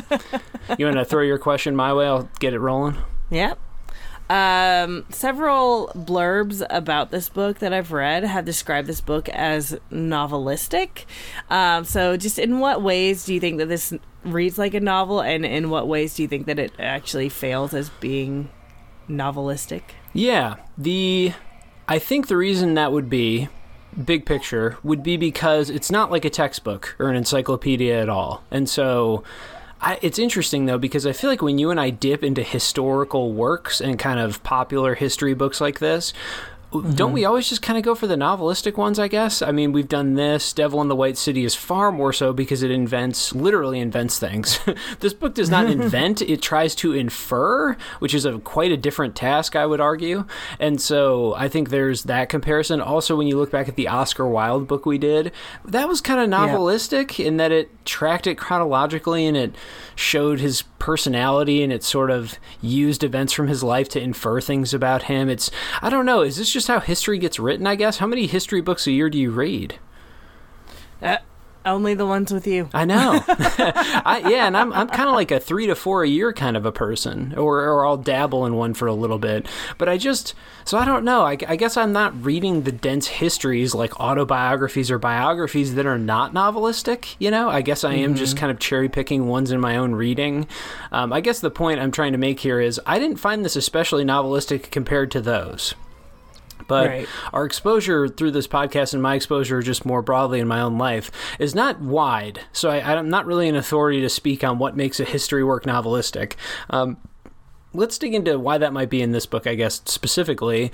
you want to throw your question my way? I'll get it rolling. Yep. Um, several blurbs about this book that I've read have described this book as novelistic. Um, so, just in what ways do you think that this reads like a novel, and in what ways do you think that it actually fails as being novelistic? Yeah, the I think the reason that would be big picture would be because it's not like a textbook or an encyclopedia at all. And so I, it's interesting though because I feel like when you and I dip into historical works and kind of popular history books like this, don't we mm-hmm. always just kind of go for the novelistic ones, I guess? I mean, we've done this. Devil in the White City is far more so because it invents, literally invents things. this book does not invent, it tries to infer, which is a quite a different task, I would argue. And so I think there's that comparison. Also, when you look back at the Oscar Wilde book we did, that was kind of novelistic in that it tracked it chronologically and it showed his personality and it sort of used events from his life to infer things about him. It's, I don't know, is this just how history gets written, I guess? How many history books a year do you read? Uh, Only the ones with you. I know. I, yeah, and I'm I'm kind of like a three to four a year kind of a person, or or I'll dabble in one for a little bit. But I just so I don't know. I, I guess I'm not reading the dense histories like autobiographies or biographies that are not novelistic. You know, I guess I am mm-hmm. just kind of cherry picking ones in my own reading. Um, I guess the point I'm trying to make here is I didn't find this especially novelistic compared to those. But right. our exposure through this podcast and my exposure just more broadly in my own life is not wide. So I, am not really an authority to speak on what makes a history work novelistic. Um, let's dig into why that might be in this book, I guess, specifically.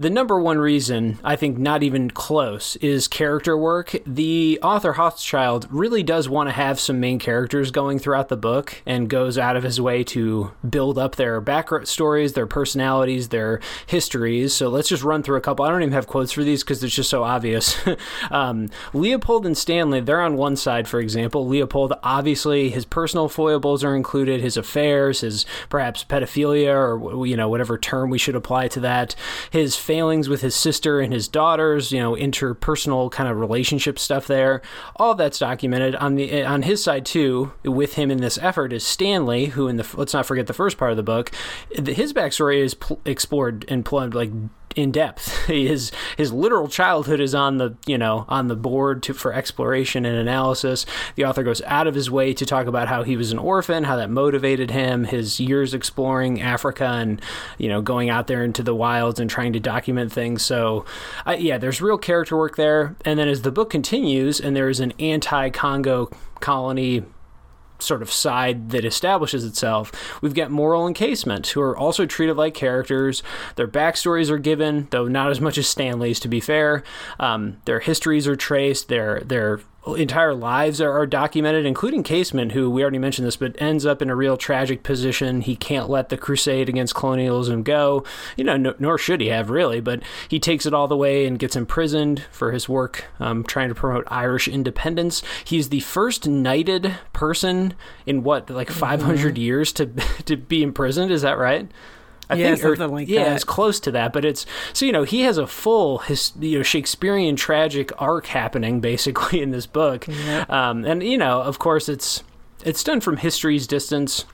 The number one reason, I think not even close, is character work. The author Hochschild really does want to have some main characters going throughout the book and goes out of his way to build up their background stories, their personalities, their histories. So let's just run through a couple. I don't even have quotes for these because it's just so obvious. um, Leopold and Stanley, they're on one side, for example. Leopold, obviously, his personal foibles are included, his affairs, his perhaps pedophilia, or, you know, whatever term we should apply to that, his failings with his sister and his daughters, you know, interpersonal kind of relationship stuff there. All that's documented on the eh, on his side too. With him in this effort is Stanley, who in the let's not forget the first part of the book, his backstory is pl- explored and plumbed like in depth. His his literal childhood is on the you know on the board to, for exploration and analysis. The author goes out of his way to talk about how he was an orphan, how that motivated him, his years exploring Africa and you know going out there into the wilds and trying to document things. So yeah, there's real character work there. And then as the book continues, and there is an anti-Congo colony sort of side that establishes itself, we've got Morel and Casement, who are also treated like characters. Their backstories are given, though not as much as Stanley's, to be fair. Um, their histories are traced. Their their entire lives are, are, documented, including Casement, who we already mentioned this, but ends up in a real tragic position. He can't let the crusade against colonialism go, you know, no, nor should he have really, but he takes it all the way and gets imprisoned for his work um, trying to promote Irish independence. He's the first knighted person in what, like 500 mm-hmm. years to to be imprisoned. Is that right? I yeah, think, something or, like yeah, that. it's close to that, but it's so you know he has a full his you know Shakespearean tragic arc happening basically in this book, yeah. um, and you know of course it's it's done from history's distance.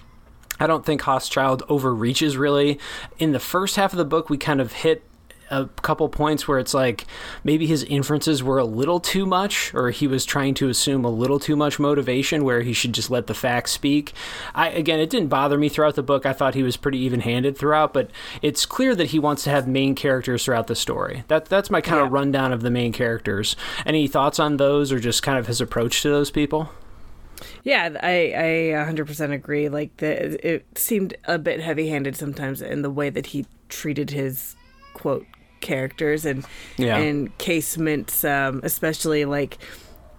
I don't think Hochschild overreaches really. In the first half of the book, we kind of hit a couple points where it's like maybe his inferences were a little too much or he was trying to assume a little too much motivation where he should just let the facts speak. I again it didn't bother me throughout the book. I thought he was pretty even-handed throughout, but it's clear that he wants to have main characters throughout the story. That that's my kind yeah. of rundown of the main characters. Any thoughts on those or just kind of his approach to those people? Yeah, I I 100% agree. Like the it seemed a bit heavy-handed sometimes in the way that he treated his quote characters and yeah. and Casement's, um, especially like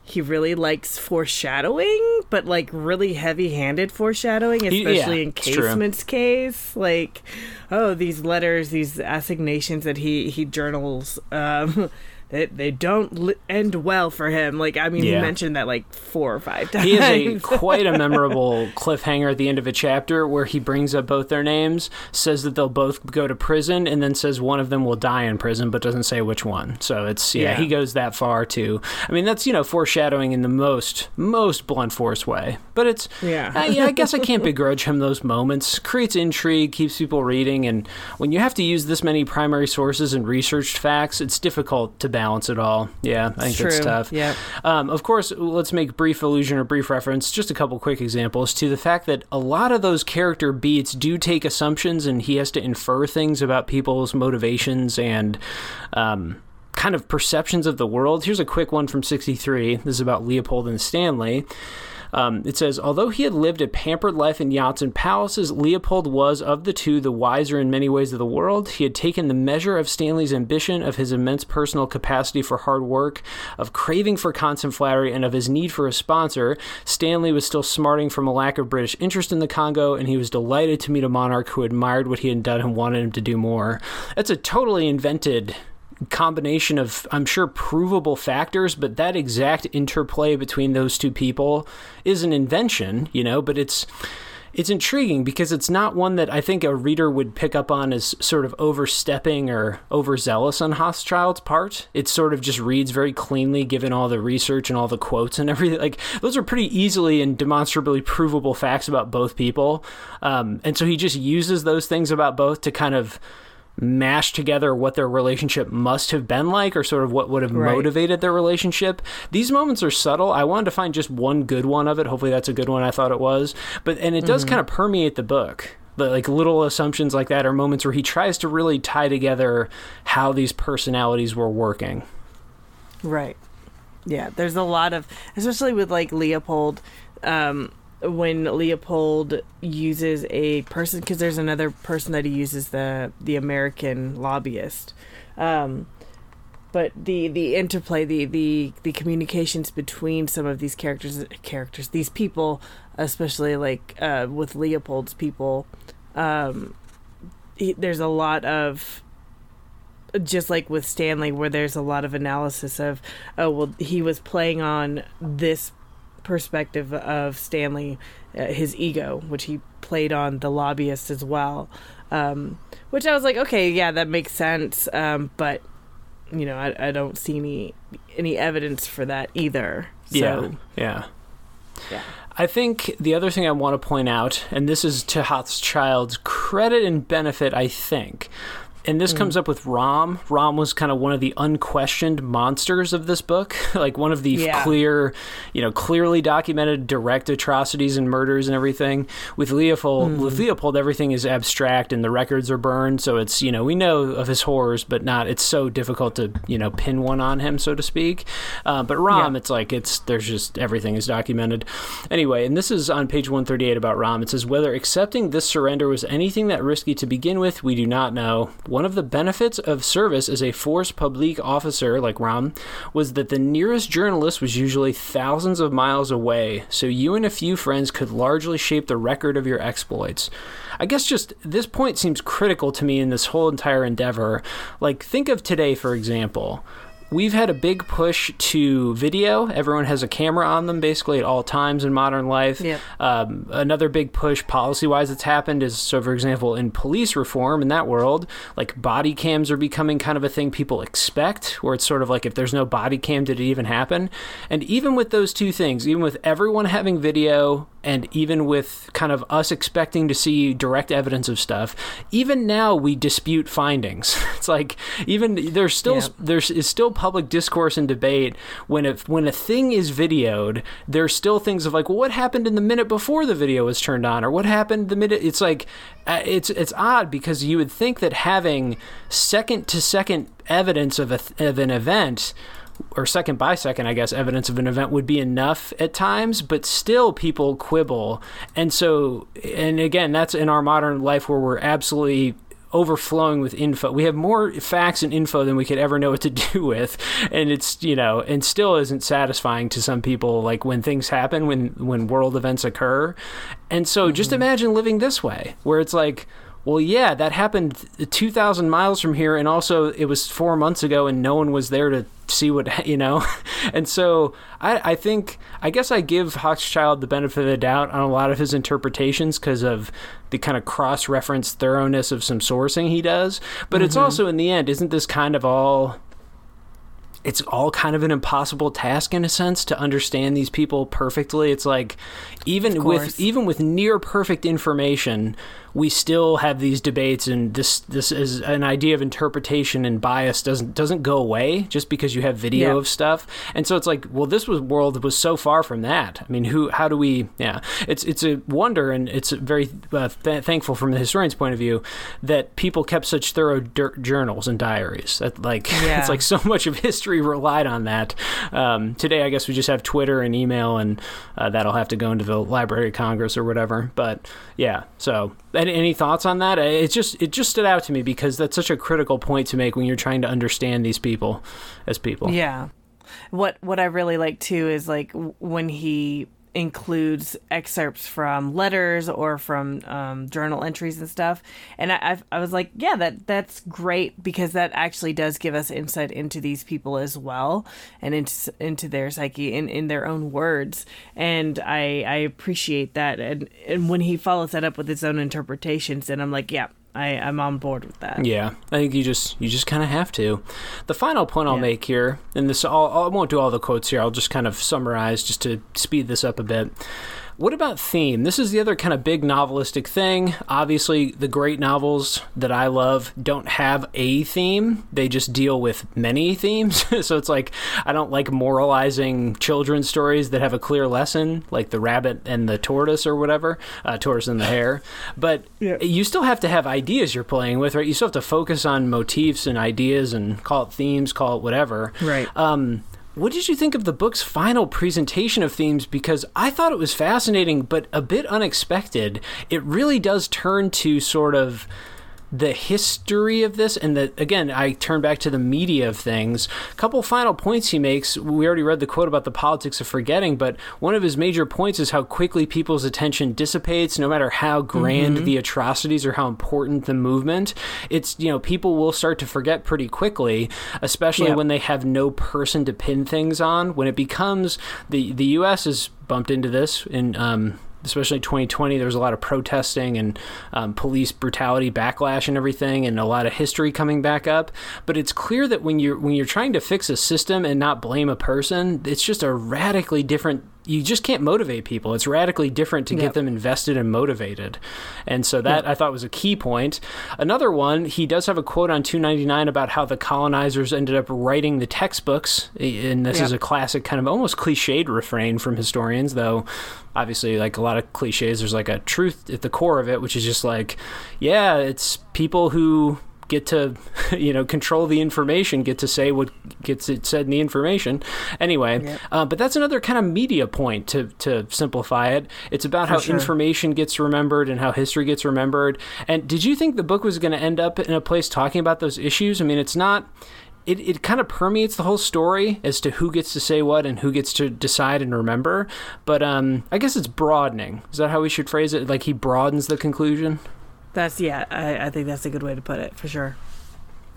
he really likes foreshadowing, but like really heavy-handed foreshadowing, especially yeah, in Casement's case. Like, oh, these letters, these assignations that he he journals. Um, they, they don't li- end well for him. Like, I mean, yeah. he mentioned that like four or five times. He has a quite a memorable cliffhanger at the end of a chapter where he brings up both their names, says that they'll both go to prison, and then says one of them will die in prison, but doesn't say which one. So it's yeah, yeah. he goes that far too. I mean, that's you know foreshadowing in the most most blunt force way. But it's yeah, I, yeah, I guess I can't begrudge him those moments. Creates intrigue, keeps people reading, and when you have to use this many primary sources and researched facts, it's difficult to balance it all. Yeah, I think it's tough. Yeah. Um, of course, let's make brief allusion or brief reference, just a couple quick examples, to the fact that a lot of those character beats do take assumptions, and he has to infer things about people's motivations and. Um, kind of perceptions of the world. Here's a quick one from 63. This is about Leopold and Stanley. Um, it says, although he had lived a pampered life in yachts and palaces, Leopold was, of the two, the wiser in many ways of the world. He had taken the measure of Stanley's ambition, of his immense personal capacity for hard work, of craving for constant flattery, and of his need for a sponsor. Stanley was still smarting from a lack of British interest in the Congo, and he was delighted to meet a monarch who admired what he had done and wanted him to do more. That's a totally invented combination of I'm sure provable factors, but that exact interplay between those two people is an invention, you know, but it's it's intriguing because it's not one that I think a reader would pick up on as sort of overstepping or overzealous on Hochschild's part. It sort of just reads very cleanly, given all the research and all the quotes and everything. Like those are pretty easily and demonstrably provable facts about both people, um, and so he just uses those things about both to kind of mash together what their relationship must have been like or sort of what would have Right. motivated their relationship. These moments are subtle. I wanted to find just one good one of it. Hopefully that's a good one I thought it was. But and it does kind of permeate the book. The, like little assumptions like that are moments where he tries to really tie together how these personalities were working. Right. Yeah, there's a lot of, especially with like Leopold, um, when Leopold uses a person, because there's another person that he uses the the American lobbyist, um, but the the interplay, the the the communications between some of these characters, characters, these people, especially like uh, with Leopold's people, um, he, there's a lot of just like with Stanley, where there's a lot of analysis of, oh, well, he was playing on this perspective of Stanley, uh, his ego, which he played on the lobbyist as well. Um, which I was like, okay, yeah, that makes sense. Um, but you know, I, I don't see any any evidence for that either. So, yeah. Yeah. Yeah. I think the other thing I want to point out, and this is to Hochschild's credit and benefit, I think, and this comes up with Rom. Rom was kind of one of the unquestioned monsters of this book, like one of the Yeah. clear, you know, clearly documented direct atrocities and murders and everything. With Leopold, with Leopold, everything is abstract and the records are burned, so it's you know we know of his horrors, but not. It's so difficult to you know pin one on him, so to speak. Uh, but Rom, Yeah. it's like it's there's just everything is documented. Anyway, and this is on page 138 about Rom. It says whether accepting this surrender was anything that risky to begin with, we do not know. One of the benefits of service as a force publique officer like Rom was that the nearest journalist was usually thousands of miles away, so you and a few friends could largely shape the record of your exploits. I guess just this point seems critical to me in this whole entire endeavor. Like, think of today, for example we've had a big push to video. Everyone has a camera on them basically at all times in modern life. Yep. Um, another big push policy wise that's happened is so, for example, in police reform in that world, like body cams are becoming kind of a thing people expect, where it's sort of like if there's no body cam, did it even happen? And even with those two things, even with everyone having video and even with kind of us expecting to see direct evidence of stuff, even now we dispute findings. It's like even there's still Yeah. there's is still public discourse and debate when if when a thing is videoed, there's still things of like, well, what happened in the minute before the video was turned on, or what happened the minute? It's like uh, it's it's odd because you would think that having second to second evidence of a of an event or second by second, I guess, evidence of an event would be enough at times, but still people quibble. And so, and again, that's in our modern life where we're absolutely overflowing with info. We have more facts and info than we could ever know what to do with. And it's, you know, and still isn't satisfying to some people like when things happen, when when world events occur. And so just mm-hmm. imagine living this way where it's like well, yeah, that happened 2,000 miles from here, and also it was four months ago, and no one was there to see what, you know? And so I, I think, I guess I give Hochschild the benefit of the doubt on a lot of his interpretations because of the kind of cross reference thoroughness of some sourcing he does. But it's mm-hmm. also, in the end, isn't this kind of all it's all kind of an impossible task in a sense to understand these people perfectly. It's like even with even with near perfect information, we still have these debates and this this is an idea of interpretation and bias doesn't doesn't go away just because you have video Yeah. of stuff. And so it's like, well, this was world was so far from that. I mean, who how do we yeah, it's it's a wonder and it's very uh, th- thankful from the historian's point of view that people kept such thorough dir- journals and diaries. That like Yeah. it's like so much of history relied on that. Um, today, I guess we just have Twitter and email, and uh, that'll have to go into the Library of Congress or whatever. But yeah, so any, any thoughts on that? It just it just stood out to me because that's such a critical point to make when you're trying to understand these people as people. Yeah. What what I really like too is like when he includes excerpts from letters or from um, journal entries and stuff. And I, I've, I was like, yeah, that that's great because that actually does give us insight into these people as well and into into their psyche in, in their own words. And I I appreciate that. And and when he follows that up with his own interpretations, then I'm like, yeah, I, I'm on board with that. Yeah, I think you just you just kind of have to. The final point I'll Yeah. make here, and this I'll, I won't do all the quotes here. I'll just kind of summarize just to speed this up a bit. What about theme? This is the other kind of big novelistic thing. Obviously, the great novels that I love don't have a theme. They just deal with many themes. so it's like I don't like moralizing children's stories that have a clear lesson, like The Rabbit and the Tortoise or whatever, uh, Tortoise and the Hare. But Yeah. you still have to have ideas you're playing with, right? You still have to focus on motifs and ideas and call it themes, call it whatever. Right. Um, what did you think of the book's final presentation of themes? Because I thought it was fascinating, but a bit unexpected. It really does turn to sort of the history of this and that again i turn back to the media of things. A couple final points he makes. We already read the quote about the politics of forgetting but one of his major points is how quickly people's attention dissipates no matter how grand the atrocities or how important the movement. It's you know people will start to forget pretty quickly especially Yeah. when they have no person to pin things on. When it becomes the the us is bumped into this in um especially 2020 there was a lot of protesting and um, police brutality backlash and everything and a lot of history coming back up. But it's clear that when you're when you're trying to fix a system and not blame a person it's just a radically different you just can't motivate people. It's radically different to Yep. get them invested and motivated. And so that i thought was a key point. Another one he does have a quote on 299 about how the colonizers ended up writing the textbooks. And this Yep. is a classic kind of almost cliched refrain from historians though obviously like a lot of cliches there's like a truth at the core of it which is just like yeah it's people who get to you know control the information get to say what gets it said in the information anyway Yep. uh, but that's another kind of media point to to simplify it it's about how sure. information gets remembered and how history gets remembered and did you think the book was going to end up in a place talking about those issues i mean it's not it, it kind of permeates the whole story as to who gets to say what and who gets to decide and remember. But um, I guess it's broadening. Is that how we should phrase it? Like he broadens the conclusion? That's yeah. I, I think that's a good way to put it for sure.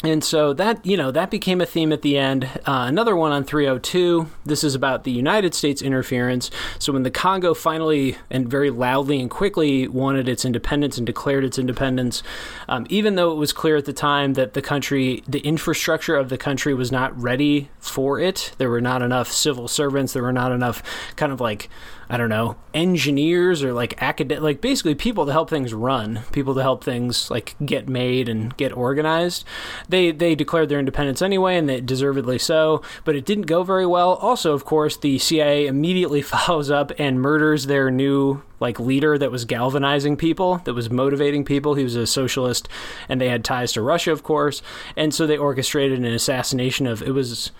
And so that, you know, that became a theme at the end. Uh, another one on 302. This is about the United States interference. So when the Congo finally and very loudly and quickly wanted its independence and declared its independence, um, even though it was clear at the time that the country, the infrastructure of the country was not ready for it, there were not enough civil servants, there were not enough kind of like, I don't know, engineers or like academic, like basically people to help things run, people to help things like get made and get organized. They they declared their independence anyway, and they deservedly so. But it didn't go very well. Also, of course, the CIA immediately follows up and murders their new like leader that was galvanizing people, that was motivating people. He was a socialist, and they had ties to Russia, of course. And so they orchestrated an assassination of it was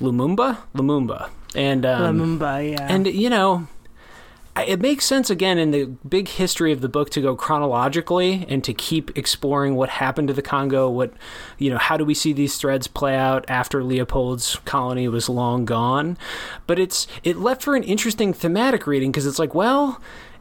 Lumumba, Lumumba, and um, Lumumba, yeah. and you know, it makes sense again in the big history of the book to go chronologically and to keep exploring what happened to the Congo. What, you know, how do we see these threads play out after Leopold's colony was long gone? But it's it left for an interesting thematic reading because it's like, well.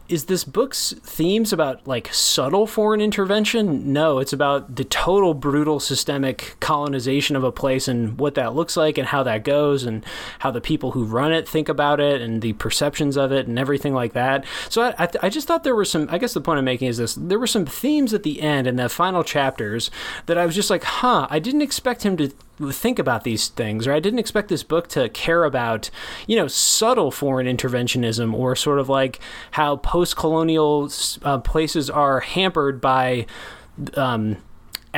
Is this book's themes about like subtle foreign intervention? No, it's about the total brutal systemic colonization of a place and what that looks like and how that goes and how the people who run it think about it and the perceptions of it and everything like that. So I, I, I just thought there were some. I guess the point I'm making is this: there were some themes at the end and the final chapters that I was just like, huh, I didn't expect him to think about these things or i didn't expect this book to care about you know subtle foreign interventionism or sort of like how post-colonial uh, places are hampered by um,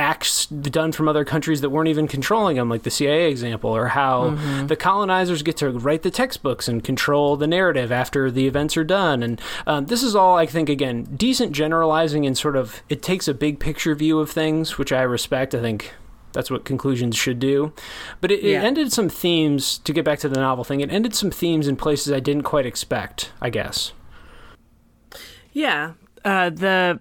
acts done from other countries that weren't even controlling them, like the CIA example, or how the colonizers get to write the textbooks and control the narrative after the events are done. And um, this is all, I think, again, decent generalizing and sort of it takes a big picture view of things, which I respect. I think that's what conclusions should do. But it, Yeah. it ended some themes, to get back to the novel thing, it ended some themes in places I didn't quite expect, I guess. Yeah, uh, the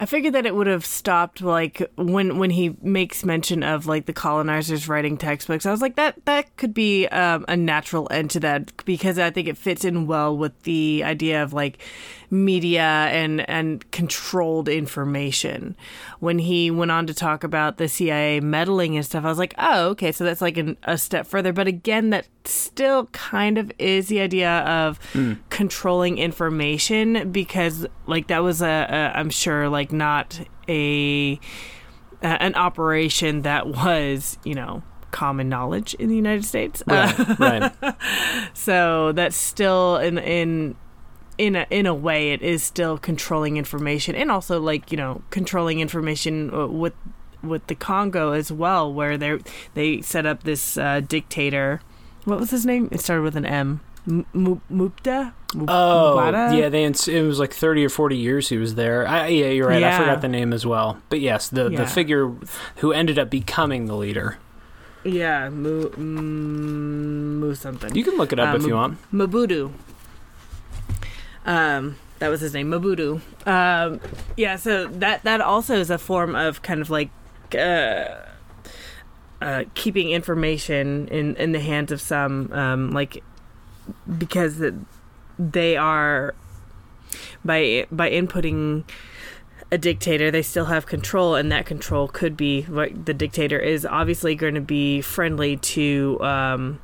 I figured that it would have stopped like when when he makes mention of like the colonizers writing textbooks. I was like that that could be um, a natural end to that because I think it fits in well with the idea of like media and and controlled information. When he went on to talk about the CIA meddling and stuff, I was like, oh, okay, so that's like an, a step further. But again, that still kind of is the idea of mm. controlling information because like that was a, a I'm sure like not a, an operation that was you know common knowledge in the United States. Right. Uh, right. so that's still in in in a in a way it is still controlling information and also like you know controlling information uh, with with the Congo as well where they they set up this uh, dictator what was his name it started with an M M- Mupta Oh, yeah, they it was like thirty or forty years he was there. I, yeah, you're right. Yeah. I forgot the name as well. But yes, the yeah. the figure who ended up becoming the leader. Yeah, Mu, Mu something. You can look it up uh, if M- you want. Mobutu. Um, that was his name, Mobutu. Um, yeah, so that that also is a form of kind of like uh, uh, keeping information in in the hands of some, um, like because they are by by inputting a dictator, they still have control, and that control could be like the dictator is obviously going to be friendly to um,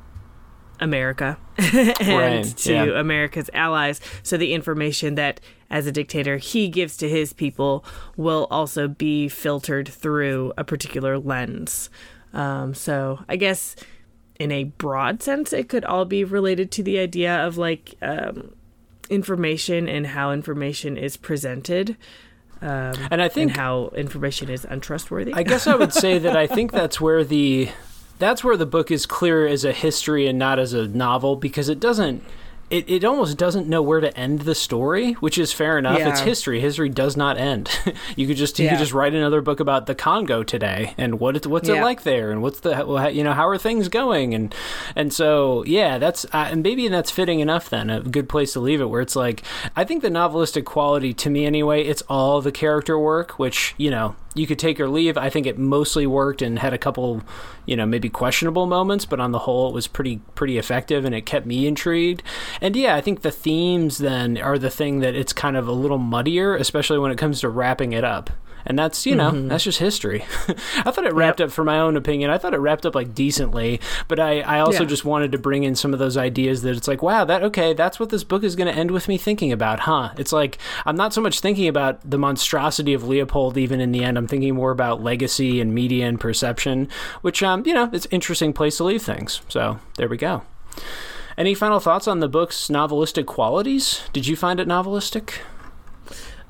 America and right, to yeah. America's allies. So the information that, as a dictator, he gives to his people will also be filtered through a particular lens. Um, so I guess, in a broad sense, it could all be related to the idea of like um, information and how information is presented. Um, and I think and how information is untrustworthy. I guess I would say that I think that's where the that's where the book is clear as a history and not as a novel because it doesn't it, it almost doesn't know where to end the story, which is fair enough. Yeah. It's history. History does not end. you could just you yeah. could just write another book about the Congo today and what it, what's yeah. it like there and what's the you know how are things going and and so yeah that's uh, and maybe that's fitting enough then a good place to leave it where it's like I think the novelistic quality to me anyway it's all the character work which you know you could take or leave. I think it mostly worked and had a couple, you know, maybe questionable moments, but on the whole, it was pretty pretty effective and it kept me intrigued. And yeah, I think the themes then are the thing that it's kind of a little muddier, especially when it comes to wrapping it up and that's you know mm-hmm. that's just history. I thought it wrapped yep. up, for my own opinion, I thought it wrapped up like decently, but I I also yeah. just wanted to bring in some of those ideas that it's like wow that okay that's what this book is going to end with me thinking about, huh? It's like I'm not so much thinking about the monstrosity of Leopold even in the end. I'm thinking more about legacy and media and perception, which um you know it's an interesting place to leave things. So there we go. Any final thoughts on the book's novelistic qualities? Did you find it novelistic?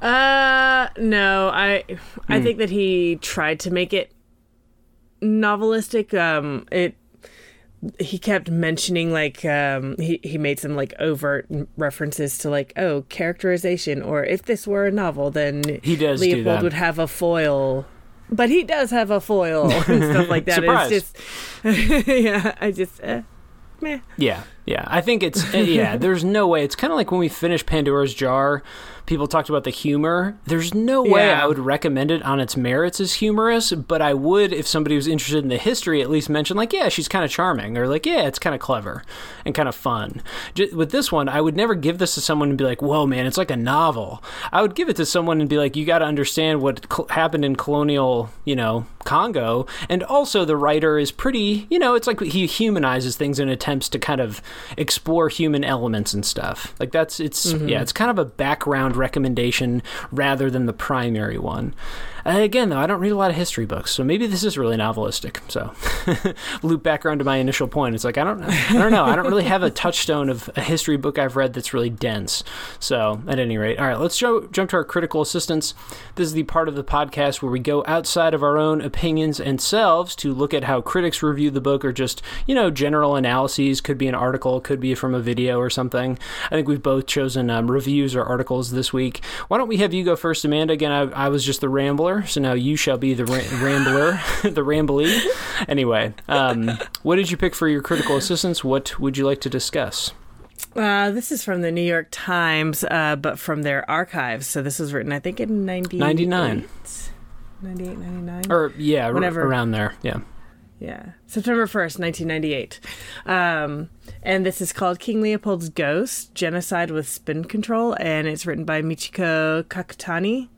Uh, no. I I hmm. think that he tried to make it novelistic. Um, it he kept mentioning like um he he made some like overt references to like oh characterization or if this were a novel then he does Leopold would have a foil but he does have a foil and stuff like that Surprise. it's just yeah I just uh, meh. yeah yeah I think it's uh, yeah there's no way it's kind of like when we finished Pandora's jar people talked about the humor. There's no way yeah. I would recommend it on its merits as humorous, but I would if somebody was interested in the history at least mention like, yeah, she's kind of charming or like, yeah, it's kind of clever and kind of fun. Just, with this one, I would never give this to someone and be like, "Whoa, man, it's like a novel." I would give it to someone and be like, "You got to understand what cl- happened in colonial, you know, Congo." And also the writer is pretty, you know, it's like he humanizes things and attempts to kind of explore human elements and stuff. Like that's it's mm-hmm. yeah, it's kind of a background recommendation rather than the primary one. And again, though, I don't read a lot of history books, so maybe this is really novelistic. So, loop back around to my initial point. It's like I don't, I don't know. I don't really have a touchstone of a history book I've read that's really dense. So, at any rate, all right, let's jump jump to our critical assistance. This is the part of the podcast where we go outside of our own opinions and selves to look at how critics review the book, or just you know general analyses. Could be an article, could be from a video or something. I think we've both chosen um, reviews or articles this week. Why don't we have you go first, Amanda? Again, I, I was just the rambler so now you shall be the ra- rambler, the rambly. Anyway, um, what did you pick for your critical assistance? What would you like to discuss? Uh, this is from the New York Times, uh, but from their archives. So this was written, I think, in 98, 99. 98, 99? Or yeah, Whenever. r- around there. Yeah. Yeah, September 1st, 1998. Um, and this is called King Leopold's Ghost Genocide with Spin Control, and it's written by Michiko Kakutani.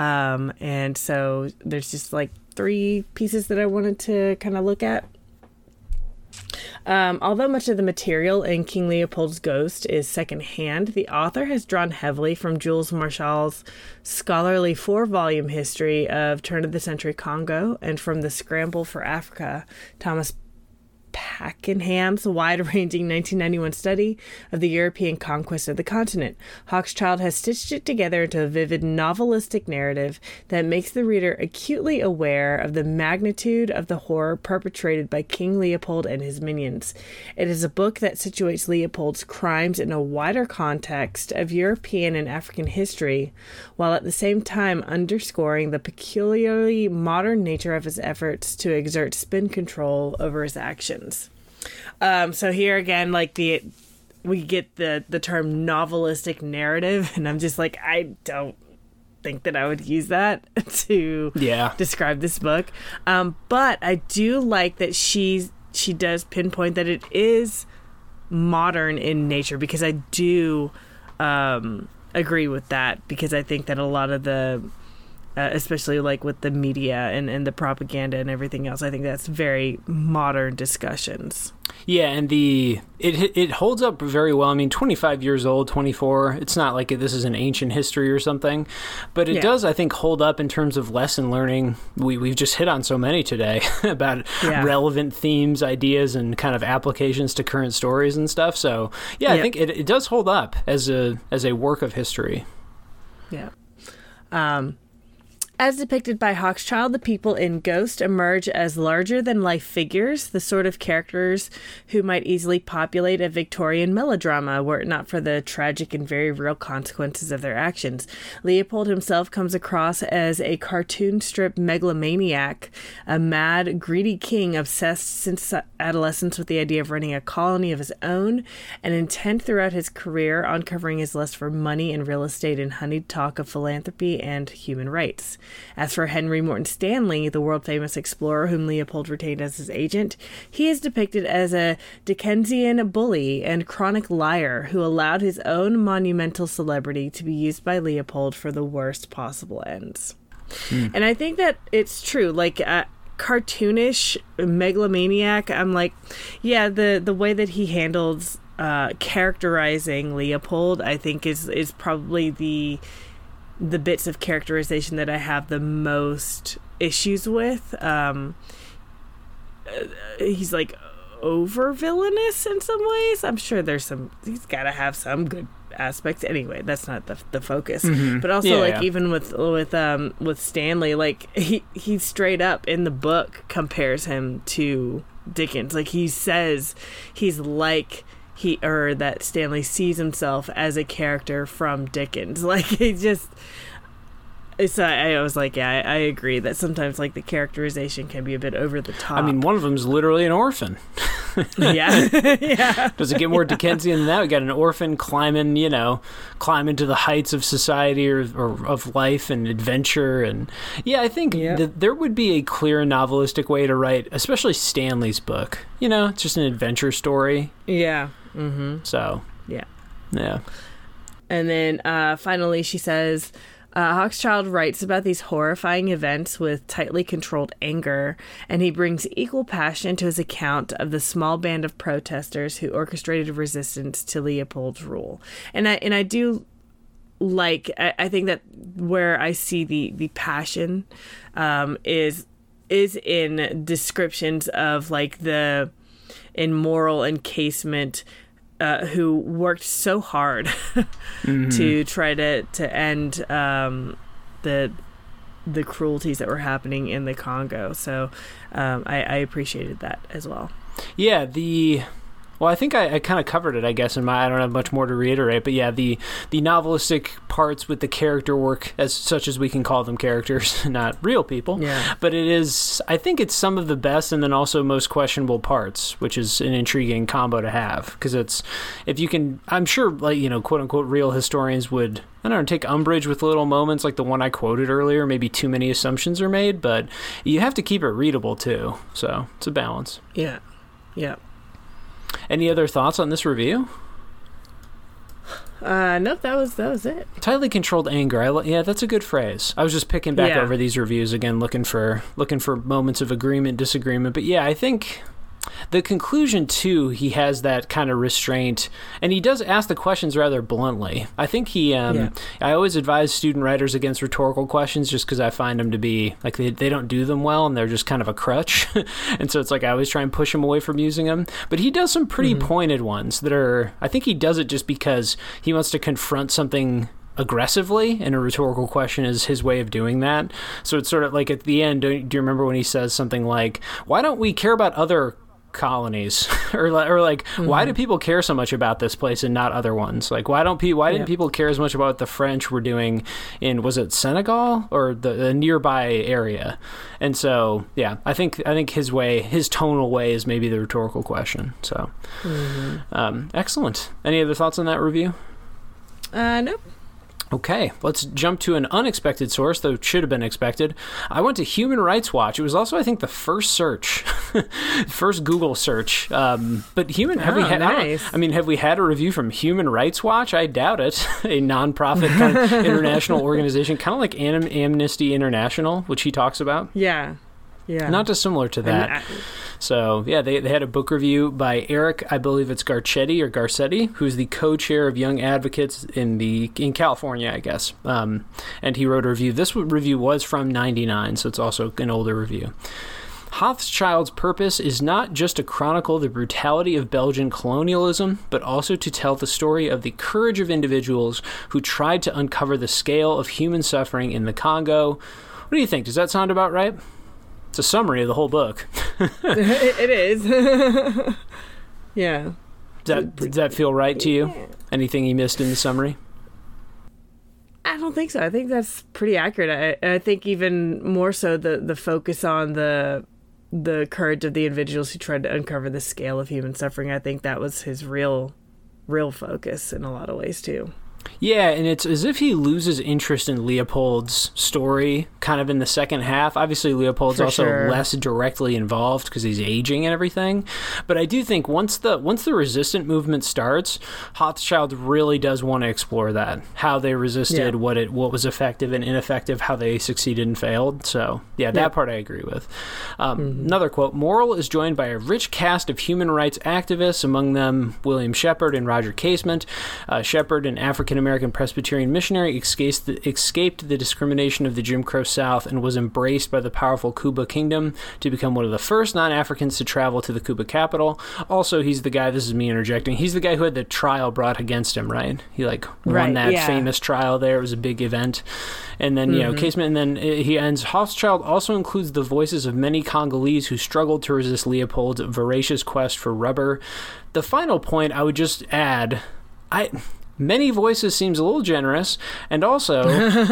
Um, and so there's just like three pieces that I wanted to kind of look at. Um, although much of the material in King Leopold's Ghost is secondhand, the author has drawn heavily from Jules Marchal's scholarly four volume history of turn of the century Congo and from the Scramble for Africa, Thomas Pakenham's wide ranging 1991 study of the European conquest of the continent. Hochschild has stitched it together into a vivid novelistic narrative that makes the reader acutely aware of the magnitude of the horror perpetrated by King Leopold and his minions. It is a book that situates Leopold's crimes in a wider context of European and African history, while at the same time underscoring the peculiarly modern nature of his efforts to exert spin control over his actions. Um, so here again, like the we get the the term novelistic narrative, and I'm just like, I don't think that I would use that to Yeah. describe this book. Um, but I do like that she's she does pinpoint that it is modern in nature because I do um, agree with that because I think that a lot of the uh, especially like with the media and, and the propaganda and everything else I think that's very modern discussions. Yeah, and the it it holds up very well. I mean, 25 years old, 24. It's not like this is an ancient history or something, but it Yeah. does, I think, hold up in terms of lesson learning. We we've just hit on so many today about Yeah. relevant themes, ideas, and kind of applications to current stories and stuff. So yeah, I think it, it does hold up as a as a work of history. Yeah. Um, as depicted by Hochschild, the people in Ghost emerge as larger than life figures, the sort of characters who might easily populate a Victorian melodrama were it not for the tragic and very real consequences of their actions. Leopold himself comes across as a cartoon strip megalomaniac, a mad, greedy king obsessed since adolescence with the idea of running a colony of his own, and intent throughout his career on covering his lust for money and real estate in honeyed talk of philanthropy and human rights. As for Henry Morton Stanley, the world famous explorer whom Leopold retained as his agent, he is depicted as a Dickensian bully and chronic liar who allowed his own monumental celebrity to be used by Leopold for the worst possible ends. And I think that it's true. Like, uh, cartoonish megalomaniac i'm like yeah the the way that he handles uh characterizing leopold i think is is probably the the bits of characterization that i have the most issues with um uh, he's like over villainous in some ways. I'm sure there's some he's got to have some good aspects. Anyway that's not the, the focus. But also Yeah, like yeah. even with with um with stanley like he he straight up in the book compares him to dickens. Like he says he's like he or that stanley sees himself as a character from dickens like he just it's uh, I was like, yeah, I, I agree that sometimes like the characterization can be a bit over the top. I mean, one of them is literally an orphan. yeah, yeah, Does it get more Dickensian than that? We got an orphan climbing, you know, climbing to the heights of society or, or of life and adventure, and yeah, I think Yeah. that there would be a clear novelistic way to write, especially Stanley's book. You know, it's just an adventure story. yeah. Mm-hmm. So Yeah. yeah, And then uh, finally, she says. Uh, Hochschild writes about these horrifying events with tightly controlled anger, and he brings equal passion to his account of the small band of protesters who orchestrated resistance to Leopold's rule. And I and I do like I, I think that where I see the the passion um, is is in descriptions of like the in Morel and Casement uh, who worked so hard to try to to end um, the the cruelties that were happening in the Congo. So um, I, I appreciated that as well. yeah. The Well, I think I, I kind of covered it, I guess, in my. I don't have much more to reiterate, but yeah, the the novelistic parts with the character work, as such as we can call them characters, not real people. Yeah. But it is, I think it's some of the best and then also most questionable parts, which is an intriguing combo to have because it's if you can, I'm sure, like you know, quote unquote, real historians would. I don't know, take umbrage with little moments like the one I quoted earlier. Maybe too many assumptions are made, but you have to keep it readable too. So it's a balance. Yeah. Yeah. Any other thoughts on this review? Uh, nope, that was that was it. Tightly controlled anger. I yeah, that's a good phrase. I was just picking back Yeah. over these reviews again, looking for looking for moments of agreement, disagreement. But yeah, I think the conclusion too. He has that kind of restraint, and he does ask the questions rather bluntly. I think he. Um, Yeah. I always advise student writers against rhetorical questions, just because I find them to be like they they don't do them well, and they're just kind of a crutch. and so it's like I always try and push him away from using them. But he does some pretty pointed ones that are. I think he does it just because he wants to confront something aggressively and a rhetorical question is his way of doing that so it's sort of like at the end do you remember when he says something like why don't we care about other colonies. Or, or like why do people care so much about this place and not other ones? Like why don't pe- why didn't Yeah. people care as much about what the french were doing in was it senegal or the, the nearby area? And so yeah i think i think his way his tonal way is maybe the rhetorical question. So um, excellent. Any other thoughts on that review? Uh, nope. Okay, let's jump to an unexpected source, though it should have been expected. I went to Human Rights Watch. It was also, I think, the first search, first Google search. Um, but human, have we Oh, had? I, nice. I mean, have we had a review from Human Rights Watch? I doubt it. a nonprofit kind of international organization, kind of like Am- Amnesty International, which he talks about. Yeah. Yeah. Not dissimilar to that. I- So yeah, they, they had a book review by Eric, I believe it's Garcetti or Garcetti, who's the co-chair of Young Advocates in the in California, I guess. Um, and he wrote a review. This review was from '99, so it's also an older review. Hochschild's purpose is not just to chronicle the brutality of Belgian colonialism, but also to tell the story of the courage of individuals who tried to uncover the scale of human suffering in the Congo. What do you think? Does that sound about right? It's a summary of the whole book. it, is. yeah. Does that, does that feel right to you? Anything you missed in the summary? I don't think so. I think that's pretty accurate. I, I think even more so the the focus on the the courage of the individuals who tried to uncover the scale of human suffering. I think that was his real real focus in a lot of ways too. Yeah, and it's as if he loses interest in Leopold's story kind of in the second half. Obviously, Leopold's For also sure. less directly involved because he's aging and everything. But I do think once the once the resistant movement starts, Hochschild really does want to explore that how they resisted, Yeah. what it what was effective and ineffective, how they succeeded and failed. So yeah, that Yeah. part I agree with. Um, Another quote: Morel is joined by a rich cast of human rights activists, among them William Sheppard and Roger Casement. Uh, Sheppard, an African American Presbyterian missionary, escaped the, escaped the discrimination of the Jim Crow South and was embraced by the powerful Kuba Kingdom to become one of the first non-Africans to travel to the Kuba capital. Also, he's the guy. This is me interjecting. He's the guy who had the trial brought against him. Right? He like won Right, that yeah. famous trial. There it was a big event. And then, you know, mm-hmm. Casement, and then he ends Hochschild also includes the voices of many Congolese who struggled to resist Leopold's voracious quest for rubber. The final point I would just add I. Many voices seems a little generous, and also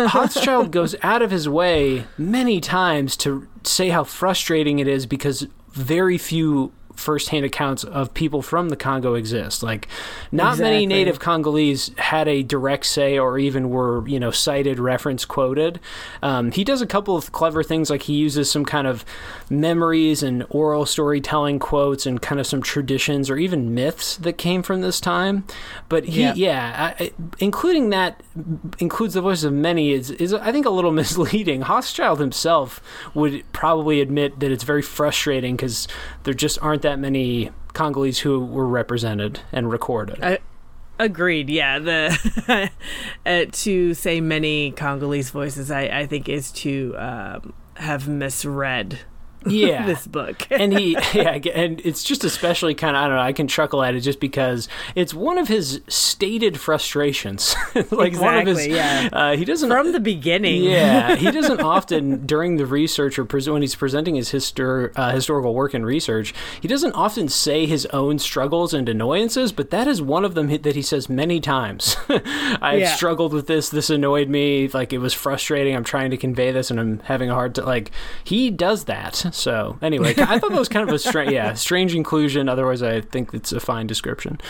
Hochschild goes out of his way many times to say how frustrating it is because very few firsthand accounts of people from the Congo exist. Like, not many native Congolese had a direct say or even were, you know, cited, reference, quoted. Um, he does a couple of clever things, like he uses some kind of memories and oral storytelling quotes and kind of some traditions or even myths that came from this time. But he, Yeah. yeah, I- including that includes the voices of many is, is I think a little misleading. Hochschild himself would probably admit that it's very frustrating because there just aren't that many Congolese who were represented and recorded. I, agreed. Yeah. The uh, to say many Congolese voices, I, I think is to um, have misread Yeah. this book. and he yeah and it's just especially kind of i don't know i can chuckle at it just because it's one of his stated frustrations like one of his Exactly, yeah. uh, he doesn't From the beginning. yeah, he doesn't often during the research or pres- when he's presenting his histor- uh, historical work and research, he doesn't often say his own struggles and annoyances, but that is one of them that he says many times. I've Yeah. struggled with this. This annoyed me. Like it was frustrating. I'm trying to convey this, and I'm having a hard time. Like he does that. So anyway, I thought that was kind of a strange, yeah, strange inclusion. Otherwise, I think it's a fine description.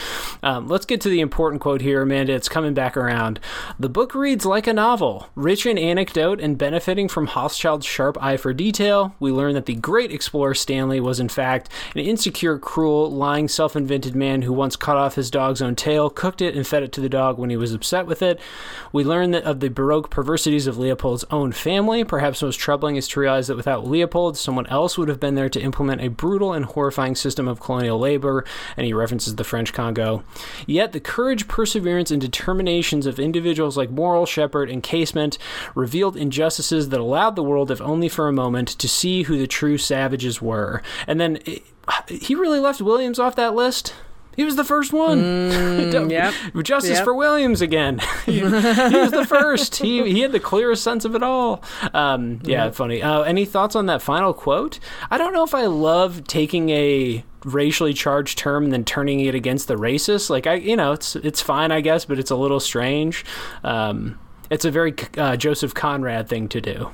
Um, let's get to the important quote here, Amanda. It's coming back around. The book reads like a novel, rich in anecdote and benefiting from Hochschild's sharp eye for detail. We learn that the great explorer Stanley was, in fact, an insecure, cruel, lying, self invented man who once cut off his dog's own tail, cooked it, and fed it to the dog when he was upset with it. We learn that of the Baroque perversities of Leopold's own family. Perhaps most troubling is to realize that without Leopold, someone else would have been there to implement a brutal and horrifying system of colonial labor, and he references the French Congo. Yet the courage, perseverance, and determinations of individuals like Morel, Sheppard, and Casement revealed injustices that allowed the world, if only for a moment, to see who the true savages were. And then eh, he really left Williams off that list. He was the first one. Mm, yep. Justice Yep. for Williams again. he, he was the first. He he had the clearest sense of it all. Um, yeah, funny. Uh, any thoughts on that final quote? I don't know if I love taking a racially charged term and then turning it against the racist. Like I, you know, it's it's fine, I guess, but it's a little strange. Um, it's a very uh, Joseph Conrad thing to do.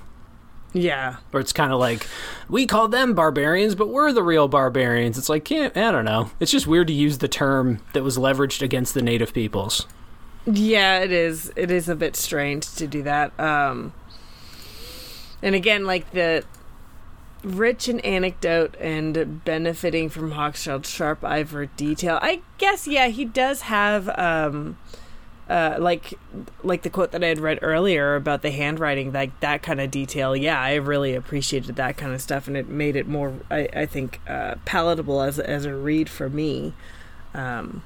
Yeah. Or it's kind of like we call them barbarians, but we're the real barbarians. It's like can't I don't know. It's just weird to use the term that was leveraged against the native peoples. Yeah, it is. It is a bit strange to do that. Um, and again, like the rich in anecdote and benefiting from Hochschild's sharp eye for detail. I guess, yeah, he does have, um, uh, like, like the quote that I had read earlier about the handwriting, like that kind of detail. Yeah, I really appreciated that kind of stuff, and it made it more, I, I think, uh, palatable as as a read for me. Um,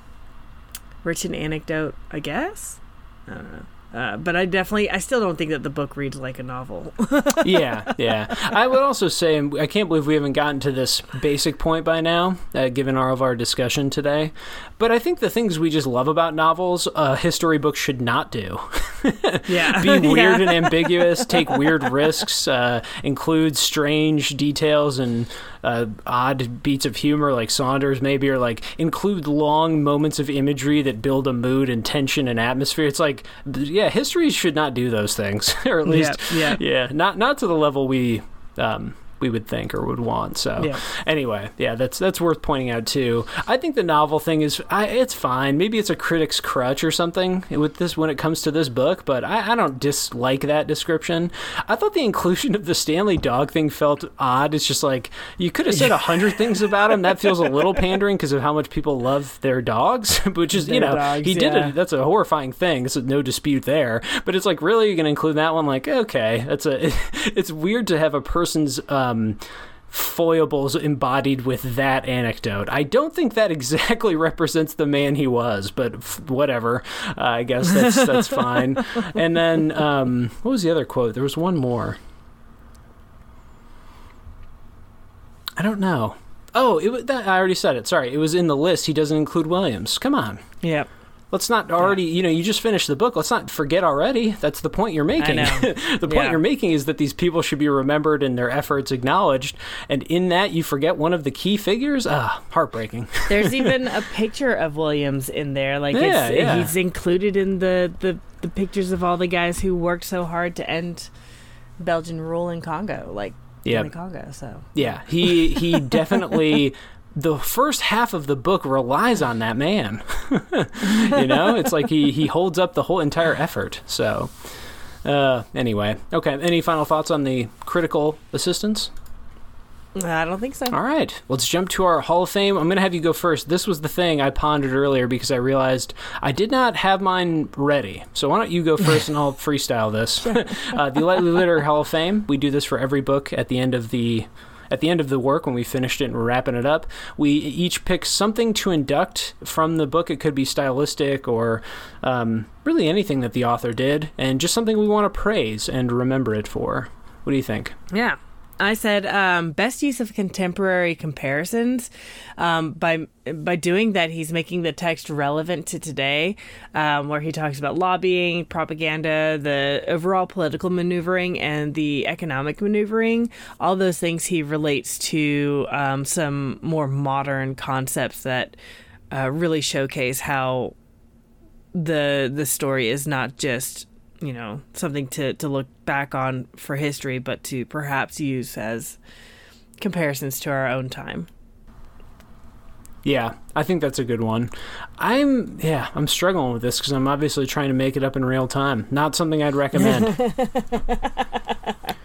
rich in anecdote, I guess. I don't know. Uh, but I definitely, I still don't think that the book reads like a novel. yeah, yeah. I would also say, I can't believe we haven't gotten to this basic point by now, uh, given all of our discussion today. But I think the things we just love about novels, a history book should not do. yeah. Be weird Yeah. and ambiguous, take weird risks, uh, include strange details and uh, odd beats of humor, like Saunders maybe, or like include long moments of imagery that build a mood and tension and atmosphere. It's like, yeah, history should not do those things, or at least, yeah. yeah, not not to the level we. Um, we would think or would want. So Yeah. anyway, yeah, that's that's worth pointing out too. I think the novel thing is, I, it's fine. Maybe it's a critic's crutch or something with this when it comes to this book, but I, I don't dislike that description. I thought the inclusion of the Stanley dog thing felt odd. It's just like you could have said a hundred things about him. That feels a little pandering because of how much people love their dogs, which is you know dogs, he did yeah. it. That's a horrifying thing. There's no dispute there. But it's like really you're gonna include that one? Like okay, that's a. It's weird to have a person's. Uh, Um, foibles embodied with that anecdote. I don't think that exactly represents the man he was, but f- whatever. Uh, I guess that's that's fine. And then um, what was the other quote? There was one more. I don't know. Oh, it was that I already said it. Sorry, it was in the list. He doesn't include Williams. Come on. yeah. Let's not already, you know, you just finished the book. Let's not forget already. That's the point you're making. the point Yeah. you're making is that these people should be remembered and their efforts acknowledged. And in that, you forget one of the key figures. Ah, heartbreaking. There's even a picture of Williams in there. Like Yeah, it's, yeah. he's included in the, the, the pictures of all the guys who worked so hard to end Belgian rule in Congo, like the Congo. So Yeah, he he definitely. The first half of the book relies on that man. you know, it's like he he holds up the whole entire effort. So, uh, anyway, okay. Any final thoughts on the critical assistance? I don't think so. All right, let's jump to our Hall of Fame. I'm going to have you go first. This was the thing I pondered earlier because I realized I did not have mine ready. So why don't you go first and I'll freestyle this. uh, the Lightly Litter Hall of Fame. We do this for every book at the end of the at the end of the work when we finished it and we're wrapping it up. We each pick something to induct from the book. It could be stylistic or um, really anything that the author did, and just something we want to praise and remember it for. What do you think? Yeah. I said um, best use of contemporary comparisons. Um, by by doing that, he's making the text relevant to today, um, where he talks about lobbying, propaganda, the overall political maneuvering, and the economic maneuvering. All those things he relates to um, some more modern concepts that uh, really showcase how the the story is not just you know something to to look back on for history, but to perhaps use as comparisons to our own time. Yeah, I think that's a good one. I'm yeah, I'm struggling with this because I'm obviously trying to make it up in real time. Not something I'd recommend.